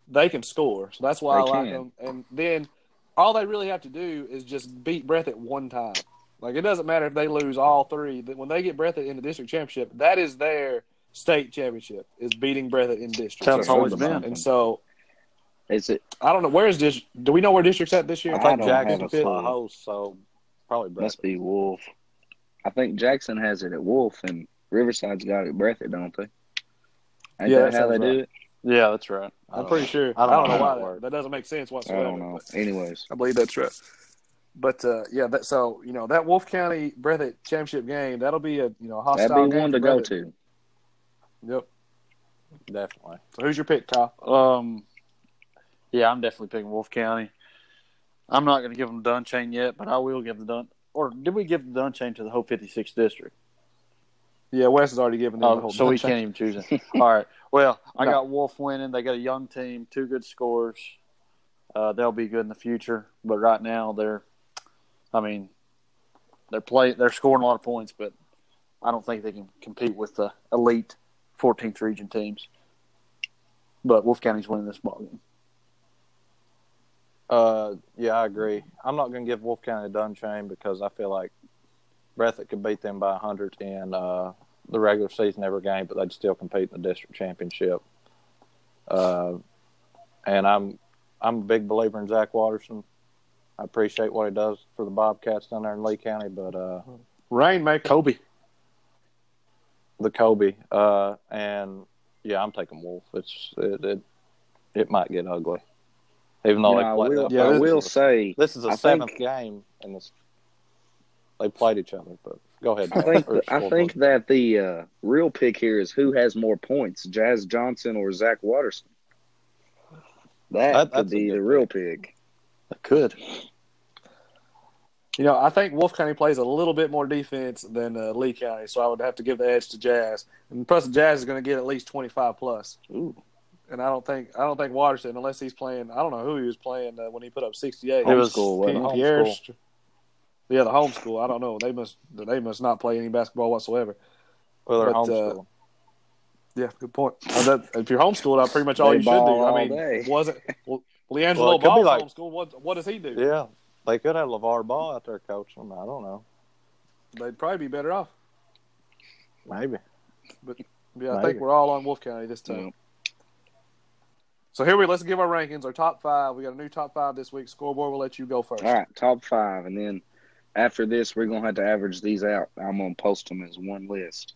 Speaker 1: They can score, so that's why
Speaker 2: They
Speaker 1: I like them. And then all they really have to do is just beat Breath at one time. Like it doesn't matter if they lose all three. That When they get Breathitt in the district championship, that is their state championship. Is beating Breathitt in district.
Speaker 4: That's
Speaker 2: So
Speaker 4: always been.
Speaker 1: And so
Speaker 2: Is it
Speaker 1: I don't know where's district. Do we know where district's at this year?
Speaker 3: I
Speaker 2: I
Speaker 3: think
Speaker 2: don't
Speaker 3: Jackson
Speaker 2: have a
Speaker 3: the
Speaker 2: clue.
Speaker 3: host, so probably Brett.
Speaker 2: must be Wolfe? I think Jackson has it at Wolfe, and Riverside's got it at Breathitt, don't they? Ain't
Speaker 1: Yeah,
Speaker 2: that
Speaker 1: that
Speaker 2: how they
Speaker 1: sounds
Speaker 2: do it?
Speaker 3: Yeah, that's right.
Speaker 1: I'm pretty sure.
Speaker 3: I
Speaker 1: I
Speaker 3: don't
Speaker 1: don't,
Speaker 3: know
Speaker 1: know why
Speaker 3: that
Speaker 1: that, doesn't make sense whatsoever.
Speaker 2: I don't know. Anyways,
Speaker 1: I believe that's right. But uh, yeah, that so you know that Wolfe County Breathitt championship game that'll be a you know hostile
Speaker 2: that'd be
Speaker 1: game
Speaker 2: one
Speaker 1: for
Speaker 2: to go to.
Speaker 1: Yep.
Speaker 3: Definitely.
Speaker 1: So who's your pick, Kyle?
Speaker 4: Um, yeah, I'm definitely picking Wolfe County. I'm not going to give them Dun Chain yet, but I will give the Dun. Or did we give the Dun Chain to the whole 56th district?
Speaker 1: Yeah, Wes has already given them the
Speaker 4: Oh,
Speaker 1: whole
Speaker 4: so we
Speaker 1: touchdown.
Speaker 4: can't even choose it. All right. Well, I
Speaker 1: No.
Speaker 4: got Wolfe winning. They got a young team, two good scores. Uh, they'll be good in the future, but right now they're, I mean, they're play they're scoring a lot of points, but I don't think they can compete with the elite 14th region teams. But Wolfe County's winning this ball game.
Speaker 3: Uh, yeah, I agree. I'm not going to give Wolfe County a done chain because I feel like Breathitt could beat them by 100 in uh, the regular season every game, but they'd still compete in the district championship. Uh, and I'm I'm a big believer in Zach Watterson. I appreciate what he does for the Bobcats down there in Lee County, but uh,
Speaker 1: Rainmaker.
Speaker 4: Kobe.
Speaker 3: the Kobe, uh, and yeah, I'm taking Wolfe. It's it it, it might get ugly, even though
Speaker 2: Now, I
Speaker 3: they play.
Speaker 2: will,
Speaker 1: Yeah,
Speaker 2: I will
Speaker 3: is-
Speaker 2: say,
Speaker 3: This is the
Speaker 2: I
Speaker 3: seventh
Speaker 2: think-
Speaker 3: game, and this they played each other. But go ahead.
Speaker 2: I think
Speaker 3: Or
Speaker 2: I
Speaker 3: scoreboard.
Speaker 2: think that the uh, real pick here is who has more points, Jazz Johnson or Zach Watterson. That,
Speaker 3: That-
Speaker 2: could be
Speaker 3: good
Speaker 2: the real pick.
Speaker 4: It could.
Speaker 1: You know, I think Wolfe County plays a little bit more defense than uh, Lee County, so I would have to give the edge to Jazz. And plus, Jazz is going to get at least twenty five plus.
Speaker 2: Ooh,
Speaker 1: And I don't think I don't think Watterson, unless he's playing, I don't know who he was playing uh, when he put up sixty eight.
Speaker 4: It was
Speaker 2: homeschool.
Speaker 3: Home
Speaker 1: Pierre.
Speaker 3: school.
Speaker 1: Yeah, the homeschool. I don't know. They must they must not play any basketball whatsoever.
Speaker 3: well, they're
Speaker 1: but, uh. Yeah, good point. That, if you're homeschooled, that's pretty much all
Speaker 2: They
Speaker 1: you should do.
Speaker 2: ball
Speaker 1: I mean,
Speaker 2: day.
Speaker 1: wasn't well, LiAngelo
Speaker 3: Well, it could be
Speaker 1: Ball's
Speaker 3: like-
Speaker 1: homeschooled. What what does he do?
Speaker 3: yeah, they could have LaVar Ball out there coaching them. I don't know.
Speaker 1: They'd probably be better off.
Speaker 3: Maybe.
Speaker 1: But yeah, I
Speaker 3: Maybe.
Speaker 1: think we're all on Wolfe County this time.
Speaker 2: Yep.
Speaker 1: So here we let's give our rankings. Our top five. We got a new top five this week. Scoreboard. We'll let you go first.
Speaker 2: all right, top five, and then after this, we're gonna have to average these out. I'm gonna post them as one list.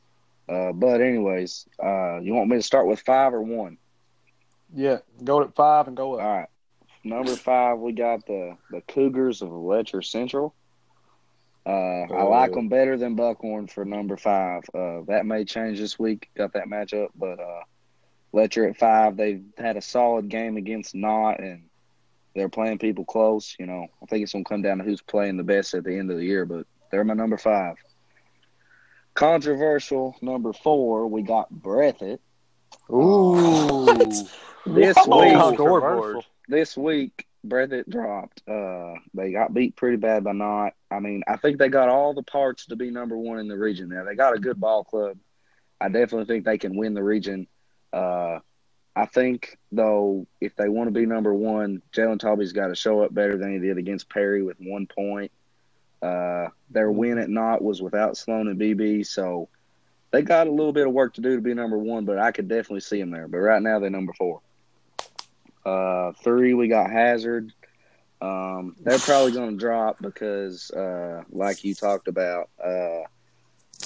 Speaker 2: Uh, but anyways, uh, you want me to start with five or one?
Speaker 1: Yeah, go at five and go
Speaker 2: All
Speaker 1: up.
Speaker 2: right. Number five, we got the the Cougars of Letcher Central. Uh, I like them better than Buckhorn for number five. Uh, that may change this week. Got that matchup, but uh, Letcher at five. They've had a solid game against Knott, and they're playing people close. You know, I think it's gonna come down to who's playing the best at the end of the year. But they're my number five. Controversial number four, we got Breathitt.
Speaker 4: Ooh.
Speaker 2: This
Speaker 1: Whoa.
Speaker 2: week,
Speaker 3: Controversial.
Speaker 2: This week, Breathitt dropped. Uh, they got beat pretty bad by Knott. I mean, I think they got all the parts to be number one in the region. Now they got a good ball club. I definitely think they can win the region. Uh, I think though, if they want to be number one, Jalen Tolby's got to show up better than he did against Perry with one point. Uh, their win at Knott was without Sloan and BB, so they got a little bit of work to do to be number one. But I could definitely see them there. But right now they're number four. Uh, three, we got Hazard. Um, they're probably going to drop because, uh, like you talked about, uh,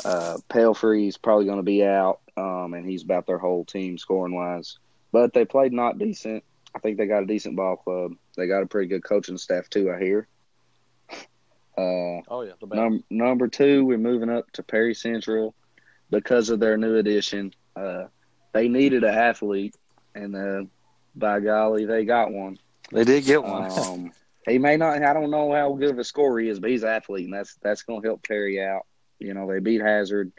Speaker 2: uh, Pelfrey's probably going to be out, um, and he's about their whole team scoring wise. But they played Knott decent. I think they got a decent ball club. They got a pretty good coaching staff too. I hear. Uh,
Speaker 3: Oh yeah.
Speaker 2: Num- number two, we're moving up to Perry Central because of their new addition. Uh, they needed an athlete, and uh, by golly, they got one.
Speaker 4: They did get one.
Speaker 2: Um, he may not. I don't know how good of a scorer he is, but he's an athlete, and that's that's going to help Perry out. You know, they beat Hazard,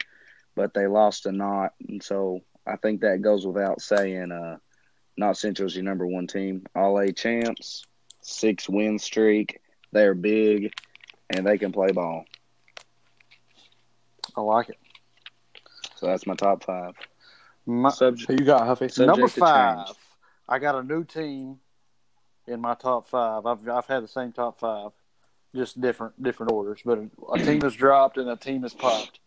Speaker 2: but they lost a Knott, and so I think that goes without saying. Uh, Knott Central's your number one team, All A champs, six win streak. They're big, and they can play ball.
Speaker 4: I like it.
Speaker 2: So that's my top five.
Speaker 4: My,
Speaker 2: Subject.
Speaker 1: You got, Huffy?
Speaker 4: Number five.
Speaker 2: change.
Speaker 4: I got a new team in my top five. I've I've had the same top five, just different different orders. But a team has dropped and a team has popped,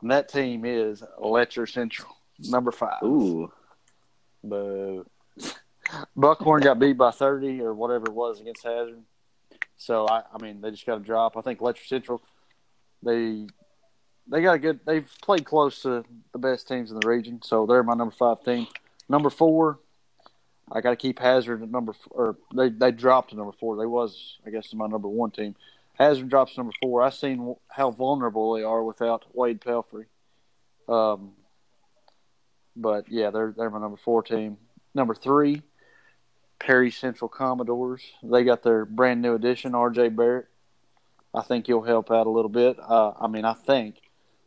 Speaker 4: and that team is Letcher Central, number five.
Speaker 2: Ooh,
Speaker 3: Boo.
Speaker 4: Buckhorn got beat by thirty or whatever it was against Hazard. So I, I mean, they just got to drop. I think Letcher Central, they they got a good. They've played close to the best teams in the region, so they're my number five team. Number four, I got to keep Hazard at number. Or they they dropped to number four. They was I guess my number one team. Hazard drops number four. I've seen how vulnerable they are without Wade Pelfrey. Um, but yeah, they're they're my number four team. Number three, Perry Central Commodores. They got their brand new addition, R.J. Barrett. I think he'll help out a little bit. Uh, I mean, I think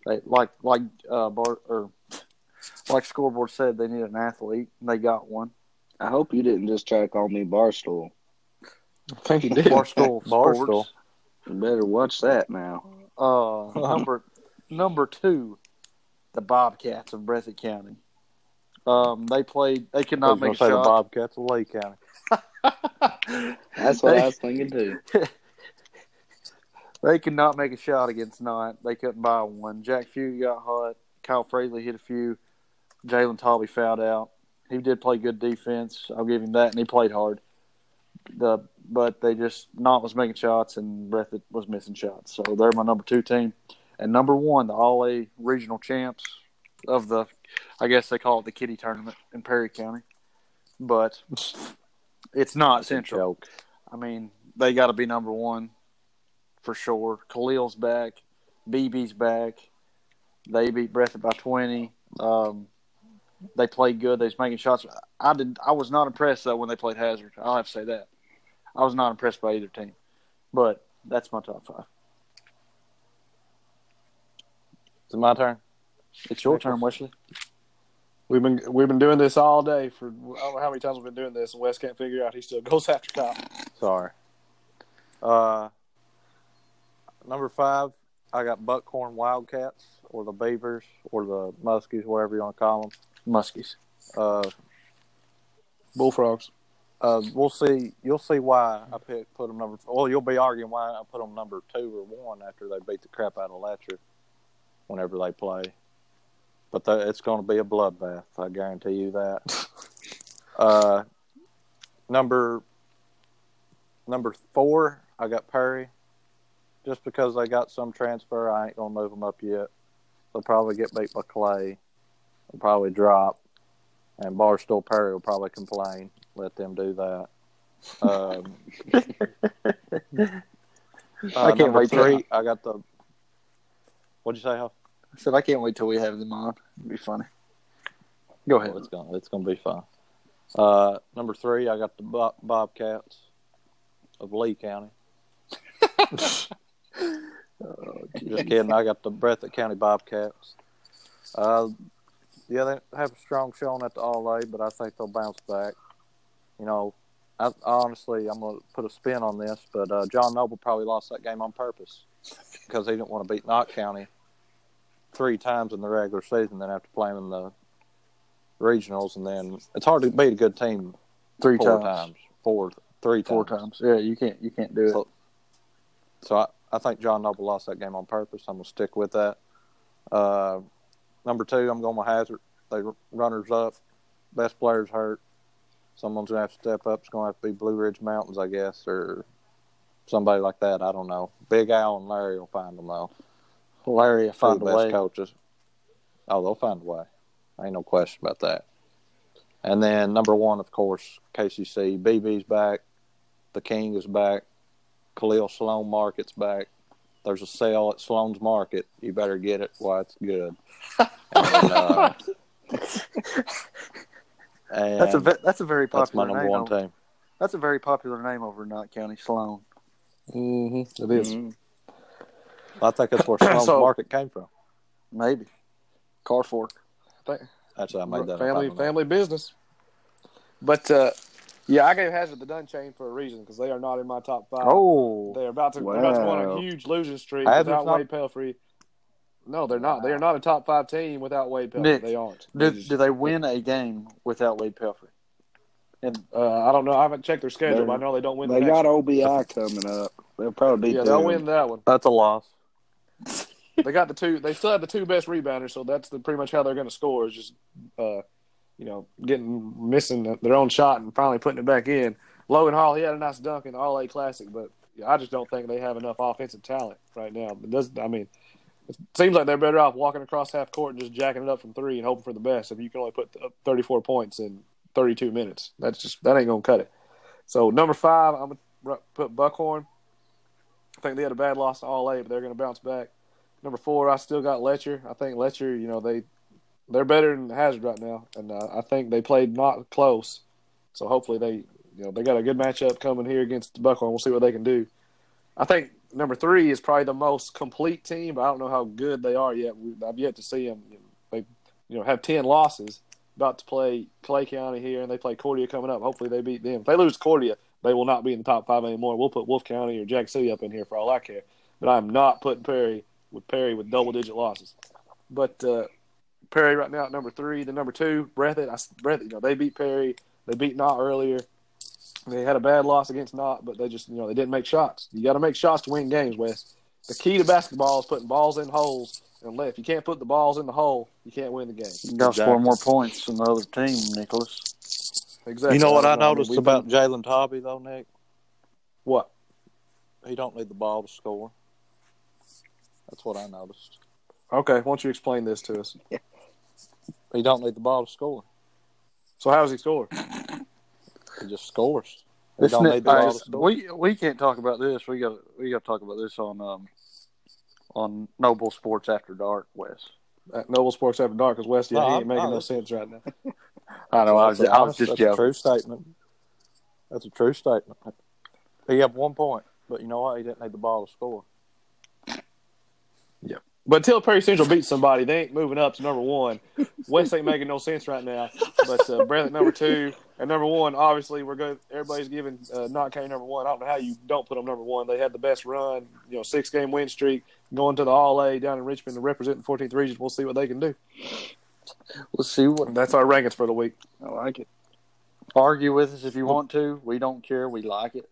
Speaker 4: they like like uh, Bart or like scoreboard said, they need an athlete. They got one.
Speaker 2: I hope you didn't just try to call me Barstool.
Speaker 1: I think he did.
Speaker 4: Barstool
Speaker 3: Barstool.
Speaker 4: Sports.
Speaker 2: You better watch that now.
Speaker 4: Uh, number number two, the Bobcats of Breathitt County. Um, they played. They could
Speaker 3: I
Speaker 4: not
Speaker 3: was
Speaker 4: make
Speaker 3: gonna
Speaker 4: a
Speaker 3: say the
Speaker 4: shot.
Speaker 3: Bobcats of Lake County.
Speaker 2: That's what
Speaker 4: They-
Speaker 2: I was thinking too.
Speaker 4: They could not make a shot against Knott. They couldn't buy one. Jack Few got hot. Kyle Frazley hit a few. Jalen Tolby fouled out. He did play good defense. I'll give him that, and he played hard. The but they just Knott was making shots, and Breathitt was missing shots. So they're my number two team, and number one, the All A regional champs of the, I guess they call it the Kitty Tournament in Perry County, but it's Knott Central. I mean, they got to be number one for sure. Khalil's back. BB's back. They beat Breathitt by 20. Um, they played good. They was making shots. I did. I was not impressed though when they played Hazard. I'll have to say that. I was not impressed by either team. But that's my top five.
Speaker 3: Is it my turn?
Speaker 4: It's your turn, Wesley.
Speaker 1: We've been we've been doing this all day for I don't know how many times we've been doing this, and Wes can't figure out he still goes after Kyle.
Speaker 3: Sorry. Uh, number five, I got Buckhorn Wildcats or the Beavers or the Muskies, whatever you want to call them.
Speaker 4: Muskies.
Speaker 3: Uh,
Speaker 1: Bullfrogs.
Speaker 3: uh, we'll see. You'll see why I pick, put them number. Well, you'll be arguing why I put them number two or one after they beat the crap out of Letcher whenever they play. But the, it's going to be a bloodbath. I guarantee you that. uh, number number four, I got Perry. Just because they got some transfer, I ain't going to move them up yet. They'll probably get beat by Clay. Will probably drop, and Barstool Perry will probably complain. Let them do that. Um,
Speaker 4: I can't
Speaker 3: number
Speaker 4: wait
Speaker 3: three. I got the. What'd you say? Huff?
Speaker 4: I said I can't wait till we have them on. It'd be funny. Go ahead.
Speaker 3: Oh, it's gonna it's gonna be fun. Uh, number three, I got the Bob- Bobcats of Lee County. Just kidding. I got the Breathitt County Bobcats. Uh, yeah, they have a strong showing at the All A, but I think they'll bounce back. You know, I, honestly, I'm gonna put a spin on this, but uh, John Noble probably lost that game on purpose because he didn't want to beat Knott County three times in the regular season, then have to play them in the regionals, and then it's hard to beat a good team
Speaker 4: Three
Speaker 3: four
Speaker 4: times.
Speaker 3: times, four, three,
Speaker 4: Four times. Yeah, you can't. You can't do it.
Speaker 3: So, so I, I think John Noble lost that game on purpose. I'm gonna stick with that. Uh, number two, I'm going with Hazard. They runners up, best players hurt. Someone's gonna have to step up. It's gonna have to be Blue Ridge Mountains, I guess, or somebody like that. I don't know. Big Al and Larry will find them though.
Speaker 4: Larry,
Speaker 3: Two
Speaker 4: find a
Speaker 3: the best
Speaker 4: way.
Speaker 3: coaches. Oh, they'll find a way. Ain't no question about that. And then number one, of course, KCC. BB's back. The King is back. Khalil Sloan Market's back. There's a sale at Sloan's Market. You better get it while it's good. And, uh, and
Speaker 4: That's a ve- that's a very
Speaker 3: that's my
Speaker 4: popular
Speaker 3: number
Speaker 4: name.
Speaker 3: one
Speaker 4: over-
Speaker 3: team.
Speaker 4: That's a very popular name over in Knott County, Sloan.
Speaker 1: Mm-hmm. It is.
Speaker 4: Mhm.
Speaker 3: I think that's where Sloan's
Speaker 1: So-
Speaker 3: Market came from.
Speaker 4: Maybe. Carr Fork.
Speaker 3: That's how I made that
Speaker 1: family family business. But uh, yeah, I gave Hazard the dun chain for a reason because they are not in my top five.
Speaker 4: Oh,
Speaker 1: They're about to they're about to go on a huge losing streak
Speaker 3: Hazard's
Speaker 1: without
Speaker 3: not-
Speaker 1: Wade Pelfrey. No, they're not. They are not a top five team without Wade Pelfrey.
Speaker 4: Nick,
Speaker 1: they aren't. They
Speaker 4: did,
Speaker 1: just-
Speaker 4: did they win a game without Wade Pelfrey? And
Speaker 1: uh, I don't know. I haven't checked their schedule, but I know they don't win.
Speaker 2: They
Speaker 1: the
Speaker 2: got
Speaker 1: next
Speaker 2: OBI coming up. They'll probably beat
Speaker 1: Yeah, they'll win that one.
Speaker 3: That's a loss.
Speaker 1: they got the two. They still have the two best rebounders, so that's the, pretty much how they're going to score. Is just, uh, you know, getting missing their own shot and finally putting it back in. Logan Hall, he had a nice dunk in the All A Classic, but I just don't think they have enough offensive talent right now. It does I mean, it seems like they're better off walking across half court and just jacking it up from three and hoping for the best. If you can only put up 34 points in 32 minutes, that's just that ain't gonna cut it. So number five, I'm gonna put Buckhorn. I think they had a bad loss to All A, but they're gonna bounce back. Number four, I still got Letcher. I think Letcher, you know, they they're better than Hazard right now, and uh, I think they played Knott close. So hopefully they, you know, they got a good matchup coming here against Buckhorn. We'll see what they can do. I think number three is probably the most complete team, but I don't know how good they are yet. We, I've yet to see them. They, you know, have ten losses. About to play Clay County here, and they play Cordia coming up. Hopefully they beat them. If they lose Cordia, they will not be in the top five anymore. We'll put Wolfe County or Jack City up in here for all I care. But I'm not putting Perry with Perry with double digit losses. But uh, Perry right now at number three. The number two, Breathitt. I, Breathitt, you know, they beat Perry. They beat Knott earlier. They had a bad loss against Knott, but they just, you know, they didn't make shots. You got to make shots to win games, Wes. The key to basketball is putting balls in holes. And if you can't put the balls in the hole, you can't win the game.
Speaker 4: you got to score more points than the other team, Nicholas.
Speaker 1: Exactly.
Speaker 3: You know what I
Speaker 1: mean,
Speaker 3: noticed
Speaker 1: we've
Speaker 3: about
Speaker 1: been-
Speaker 3: Jalen Tobby though, Nick?
Speaker 1: what?
Speaker 3: He don't need the ball to score. That's what I noticed.
Speaker 1: Okay, why don't you explain this to us?
Speaker 3: He don't need the ball to score.
Speaker 1: So how does he score?
Speaker 3: He just scores. He don't need the ball to score.
Speaker 4: we we can't talk about this. We got we got to talk about this on um on Noble Sports After Dark, Wes.
Speaker 1: At Noble Sports After Dark, because Wes, yeah,
Speaker 3: No,
Speaker 1: he
Speaker 3: I'm-
Speaker 1: ain't making
Speaker 3: no,
Speaker 1: no sense right now.
Speaker 4: I know. I was I was just
Speaker 3: that's a
Speaker 4: joking.
Speaker 3: true statement. That's a true statement. He had one point, but you know what? He didn't need the ball to score.
Speaker 1: But until Perry Central beats somebody, they ain't moving up to number one. West ain't making no sense right now. But uh, at number two and number one, obviously, we're good. Everybody's giving uh, Knott County number one. I don't know how you don't put them number one. They had the best run, you know, six game win streak, going to the All A down in Richmond to represent the 14th region. We'll see what they can do.
Speaker 4: Let's see what
Speaker 1: That's our rankings for the week.
Speaker 2: I like it.
Speaker 4: argue with us if you want to. We don't care. We like it.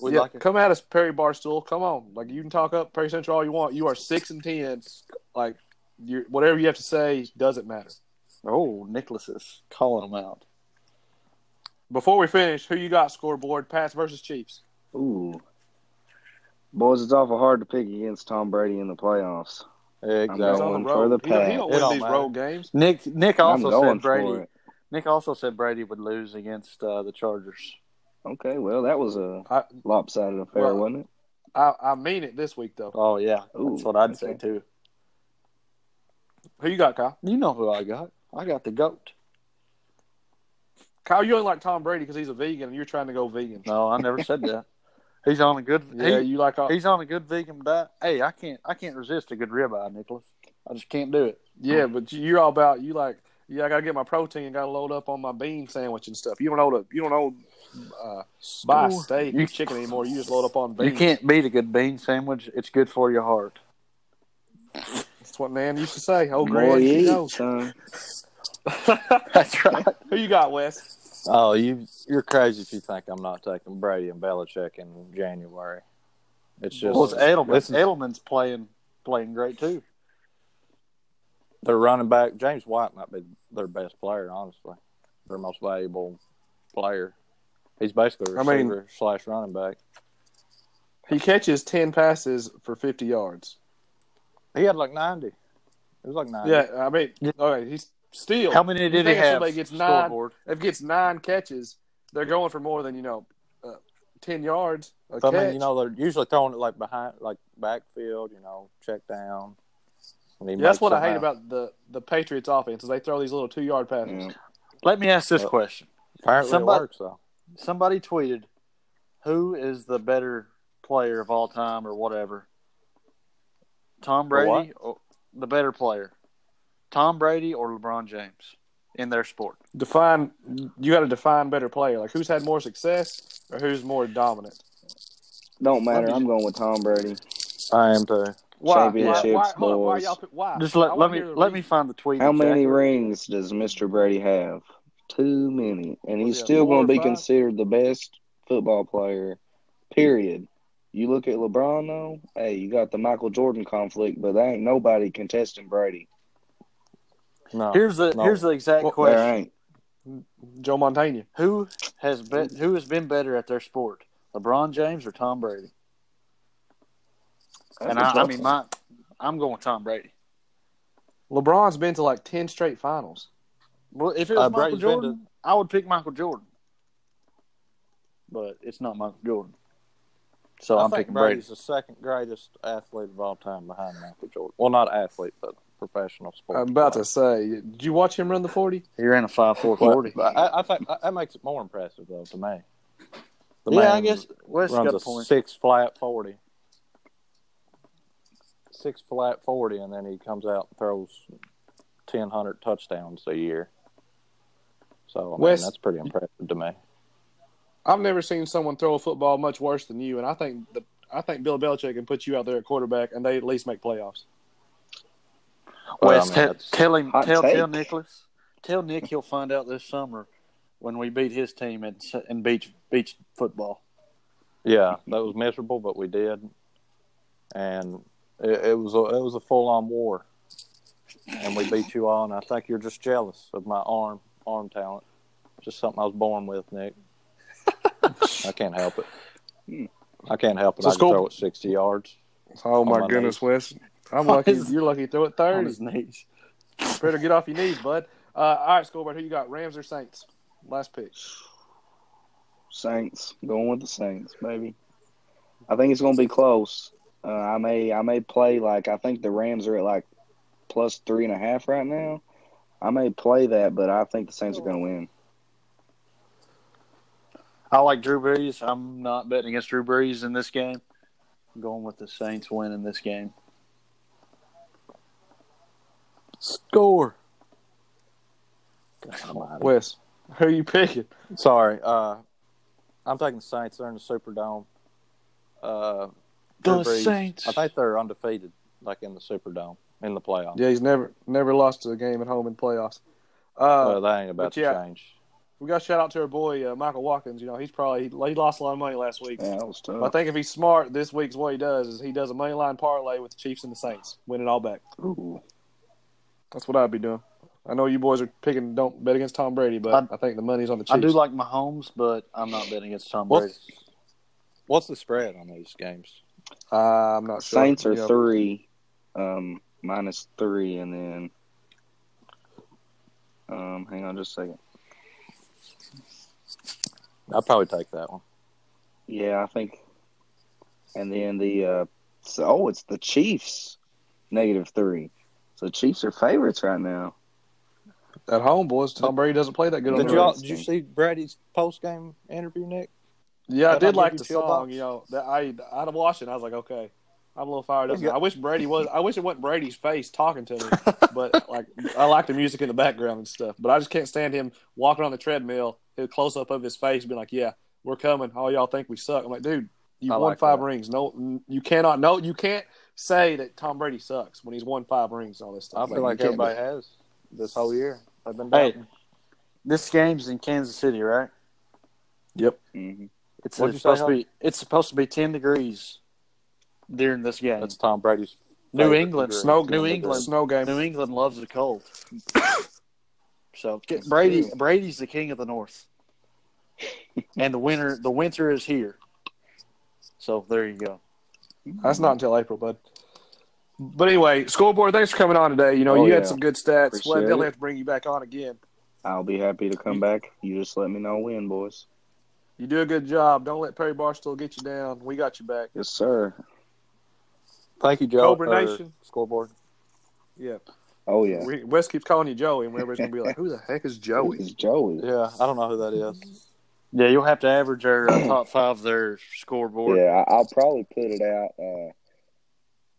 Speaker 4: We
Speaker 1: yeah,
Speaker 4: like it.
Speaker 1: come at us, Perry Barstool. Come on, like you can talk up Perry Central all you want. You are six and ten. Like you, whatever you have to say doesn't matter.
Speaker 4: Oh, Nicholas is calling them out.
Speaker 1: Before we finish, who you got scoreboard? Pats versus Chiefs.
Speaker 2: Ooh. Boys, it's awful hard to pick against Tom Brady in the playoffs.
Speaker 1: He's
Speaker 2: going
Speaker 3: Exactly.
Speaker 1: on the
Speaker 2: for
Speaker 1: road.
Speaker 2: the
Speaker 1: he, he
Speaker 2: pass.
Speaker 1: don't win
Speaker 3: don't
Speaker 1: these
Speaker 3: matter.
Speaker 1: road games.
Speaker 4: Nick Nick also said Brady. Nick also said Brady would lose against uh, the Chargers.
Speaker 2: Okay, well, that was a
Speaker 1: I,
Speaker 2: lopsided affair,
Speaker 1: Well,
Speaker 2: wasn't it?
Speaker 1: I I mean it this week though.
Speaker 4: Oh yeah,
Speaker 2: Ooh,
Speaker 4: that's what I'd say too.
Speaker 1: Who you got, Kyle?
Speaker 4: You know who I got? I got the goat.
Speaker 1: Kyle, you only like Tom Brady because he's a vegan, and you're trying to go vegan.
Speaker 4: No, I never said that. He's on a good.
Speaker 1: Yeah,
Speaker 4: he-
Speaker 1: you like all,
Speaker 4: he's on a good vegan diet. Hey, I can't. I can't resist a good ribeye, Nicholas. I just can't do it.
Speaker 1: yeah, but you're all about you like yeah. I gotta get my protein and gotta load up on my bean sandwich and stuff. You don't know to you don't know uh, buy steak
Speaker 4: You-
Speaker 1: or chicken anymore. You just load up on beans.
Speaker 4: You can't beat a good bean sandwich. It's good for your heart.
Speaker 1: That's what Nan used to say. Oh,
Speaker 2: More
Speaker 1: Greg,
Speaker 2: you
Speaker 1: you know.
Speaker 2: son.
Speaker 4: That's right.
Speaker 1: Who you got, Wes?
Speaker 3: Oh, you you're crazy if you think I'm not taking Brady and Belichick in January. It's just
Speaker 4: Well, it's Edelman.
Speaker 3: this is-
Speaker 4: Edelman's playing playing great too.
Speaker 3: Their running back James White might be their best player, honestly. Their most valuable player. He's basically a
Speaker 1: I mean-
Speaker 3: receiver slash running back.
Speaker 1: He catches ten passes for fifty yards.
Speaker 3: He had like ninety. It was like ninety.
Speaker 1: Yeah, I mean, okay, he's still.
Speaker 4: How many did he have?
Speaker 1: Somebody gets nine.
Speaker 4: Scoreboard.
Speaker 1: If he gets nine catches, they're going for more than you know, uh, ten yards.
Speaker 3: I
Speaker 1: catch.
Speaker 3: mean, you know, they're usually throwing it like behind, like backfield. You know, check down. And he
Speaker 1: Yeah, that's
Speaker 3: makes
Speaker 1: what I hate
Speaker 3: out.
Speaker 1: about the the Patriots offense is they throw these little two yard passes.
Speaker 2: Yeah.
Speaker 4: Let me ask this
Speaker 3: Uh,
Speaker 4: question.
Speaker 3: Apparently,
Speaker 4: somebody-
Speaker 3: it works though.
Speaker 4: Somebody tweeted, "Who is the better player of all time, or whatever?" Tom
Speaker 3: For what?
Speaker 4: Brady, or the better player, Tom Brady or LeBron James in their sport.
Speaker 1: Define. You got to define better player. Like who's had more success or who's more dominant.
Speaker 2: Don't matter. I'm going with Tom Brady.
Speaker 3: I am too.
Speaker 1: Why?
Speaker 2: Championships,
Speaker 1: why, why, why
Speaker 2: boys.
Speaker 1: Why?
Speaker 4: Just let, let me let me find the tweet.
Speaker 2: How
Speaker 4: exactly.
Speaker 2: many rings does Mr. Brady have? Too many. And he's
Speaker 1: he a
Speaker 2: still going to be
Speaker 1: five?
Speaker 2: considered the best football player, period. You look at LeBron, though, hey, you got the Michael Jordan conflict, but there ain't nobody contesting Brady.
Speaker 3: No.
Speaker 4: Here's the
Speaker 3: No.
Speaker 4: here's the exact
Speaker 1: Well,
Speaker 4: question:
Speaker 2: There ain't.
Speaker 1: Joe Montana.
Speaker 4: Who has been who has been better at their sport, LeBron James or Tom Brady?
Speaker 2: That's
Speaker 4: and I,
Speaker 2: tough
Speaker 4: mean, my I'm going with Tom Brady.
Speaker 1: LeBron's been to like ten straight finals.
Speaker 4: Well, if it was
Speaker 3: Uh,
Speaker 4: Michael
Speaker 3: Brady's been
Speaker 4: Jordan, I would pick Michael Jordan. But it's not Michael Jordan, so
Speaker 3: I
Speaker 4: I'm
Speaker 3: think
Speaker 4: picking Brady.
Speaker 3: Brady's the second greatest athlete of all time behind Michael Jordan. Well, not athlete, but professional sport.
Speaker 1: I'm about to say, did you watch him run the forty?
Speaker 4: He ran a five four
Speaker 3: Well,
Speaker 4: forty.
Speaker 3: I, I think that makes it more impressive, though, to me. The
Speaker 4: Yeah, I
Speaker 3: man
Speaker 4: guess Wes got
Speaker 3: runs
Speaker 4: a
Speaker 3: a
Speaker 4: point.
Speaker 3: six flat forty. Six flat forty, and then he comes out and throws ten hundred touchdowns a year. So I mean,
Speaker 1: Wes-
Speaker 3: that's pretty impressive to me.
Speaker 1: I've never seen someone throw a football much worse than you, and I think the I think Bill Belichick can put you out there at quarterback, and they at least make playoffs.
Speaker 3: Well,
Speaker 4: Wes,
Speaker 3: I mean,
Speaker 4: te-
Speaker 3: that's-
Speaker 4: tell him, tell,
Speaker 2: take.
Speaker 4: tell Nicholas, tell Nick he'll find out this summer when we beat his team in, in beach beach football.
Speaker 3: Yeah, that was miserable, but we did, and it, it was a it was a full on war, and we beat you all. And I think you're just jealous of my arm arm talent. Just something I was born with, Nick. I can't help it. I can't help it.
Speaker 1: So
Speaker 3: I can
Speaker 1: school-
Speaker 3: throw it sixty yards.
Speaker 1: Oh
Speaker 3: my goodness,
Speaker 1: Wes! I'm
Speaker 4: On
Speaker 1: lucky.
Speaker 4: his-
Speaker 1: You're lucky to throw it
Speaker 4: On
Speaker 1: thirty.
Speaker 4: his knees.
Speaker 1: Better get off your knees, bud. Uh, all right, Scoreboard, who you got? Rams or Saints? Last pick.
Speaker 2: Saints. Going with the Saints, baby. I think it's going to be close. Uh, I may I may play like I think the Rams are at like plus three and a half right now. I may play that, but I think the Saints are going to win.
Speaker 4: I like Drew Brees. I'm not betting against Drew Brees in this game. I'm going with the Saints winning this game.
Speaker 3: Score.
Speaker 1: Wes, who are you picking?
Speaker 3: Sorry, uh, I'm taking the Saints. They're in the Superdome. Uh,
Speaker 4: The
Speaker 3: Drew Brees,
Speaker 4: Saints.
Speaker 3: I think they're undefeated, like in the Superdome in the playoffs.
Speaker 1: Yeah, he's never never lost a game at home in playoffs. Uh,
Speaker 3: well, that ain't about to
Speaker 1: yeah.
Speaker 3: change.
Speaker 1: we got to shout out to our boy uh, Michael Watkins. You know, he's probably he, he lost a lot of money last week.
Speaker 2: Yeah, that was tough.
Speaker 1: But I think if he's smart, this week's what he does is he does a money line parlay with the Chiefs and the Saints, win it all back.
Speaker 2: Ooh.
Speaker 1: That's what I'd be doing. I know you boys are picking don't bet against Tom Brady, but I, think the money's on the Chiefs.
Speaker 4: I do like Mahomes, but I'm not betting against Tom Brady.
Speaker 3: What's what's the spread on these games?
Speaker 1: Uh, I'm not sure.
Speaker 2: Saints are
Speaker 1: Yeah.
Speaker 2: three. Um, minus three, and then um, hang on just a second.
Speaker 3: I'll probably take that one.
Speaker 2: Yeah, I think. And then the uh, so, oh, it's the Chiefs negative three. So Chiefs are favorites right now.
Speaker 1: At home, boys. Tom Brady doesn't play that good on
Speaker 3: Did
Speaker 1: the
Speaker 3: y'all, did you see Brady's post game interview, Nick?
Speaker 1: Yeah, I did
Speaker 3: help
Speaker 1: like the song.
Speaker 3: bumps?
Speaker 1: You know, that I I'd have watched it. I was like, okay, I'm a little fired up. I wish Brady was. I wish it wasn't Brady's face talking to me, but like I like the music in the background and stuff. But I just can't stand him walking on the treadmill. A close up of his face, being like, "Yeah, we're coming. All y'all think we suck." I'm like, dude, you
Speaker 3: I
Speaker 1: won
Speaker 3: like
Speaker 1: five
Speaker 3: that.
Speaker 1: rings. No, you cannot. No, you can't say that Tom Brady sucks when he's won five rings. and All this stuff.
Speaker 3: I
Speaker 1: stuff.
Speaker 3: feel like
Speaker 1: you can't
Speaker 3: everybody has this whole year. I've been
Speaker 4: Hey. This game's in Kansas City, right?
Speaker 2: hmm
Speaker 4: It's, it's supposed to be. It's supposed to be ten degrees during this game.
Speaker 3: That's Tom Brady's.
Speaker 4: New England,
Speaker 3: degree.
Speaker 1: Snow,
Speaker 4: New England,
Speaker 1: snow game.
Speaker 4: New England loves the cold. so get Brady. Brady's the king of the North, and the winter. The winter is here. So there you go.
Speaker 1: That's not until April, bud. But anyway, scoreboard. Thanks for coming on today. You know,
Speaker 2: Oh,
Speaker 1: you
Speaker 2: yeah.
Speaker 1: had some good stats.
Speaker 2: Appreciate
Speaker 1: We'll have to bring you back on again.
Speaker 2: I'll be happy to come back. You just let me know when, boys.
Speaker 1: You do a good job. Don't let Perry Barstool get you down. We got you back.
Speaker 2: Yes, sir.
Speaker 3: Thank you, Joe.
Speaker 1: Cobra Nation.
Speaker 3: Scoreboard.
Speaker 1: Yeah.
Speaker 2: Oh yeah.
Speaker 1: We, Wes keeps calling you Joey, and everybody's gonna be like, "Who the heck is Joey?"
Speaker 2: is Joey?
Speaker 3: Yeah, I don't know who that is.
Speaker 4: Yeah, you'll have to average our uh, top five there scoreboard.
Speaker 2: Yeah, I- I'll probably put it out. Uh,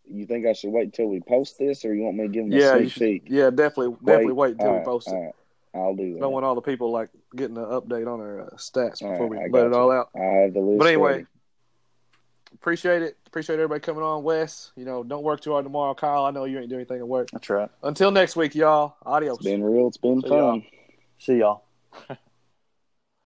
Speaker 2: you think I should wait until we post this, or you want me to give them a
Speaker 1: Yeah, you
Speaker 2: sneak peek?
Speaker 1: yeah, definitely, definitely wait until
Speaker 2: All
Speaker 1: we
Speaker 2: right,
Speaker 1: post it.
Speaker 2: all right. I'll do that.
Speaker 1: Don't want all the people like getting an update on our uh, stats before
Speaker 2: right,
Speaker 1: we let
Speaker 2: got
Speaker 1: it all out.
Speaker 2: I have the list.
Speaker 1: But anyway,
Speaker 2: ready.
Speaker 1: appreciate it. Appreciate everybody coming on, Wes. You know, don't work too hard tomorrow, Kyle. I know you ain't doing anything at work.
Speaker 4: That's right.
Speaker 1: Until next week, y'all. Adios.
Speaker 2: it's been real. It's been
Speaker 1: See
Speaker 2: fun.
Speaker 1: y'all.
Speaker 4: See y'all.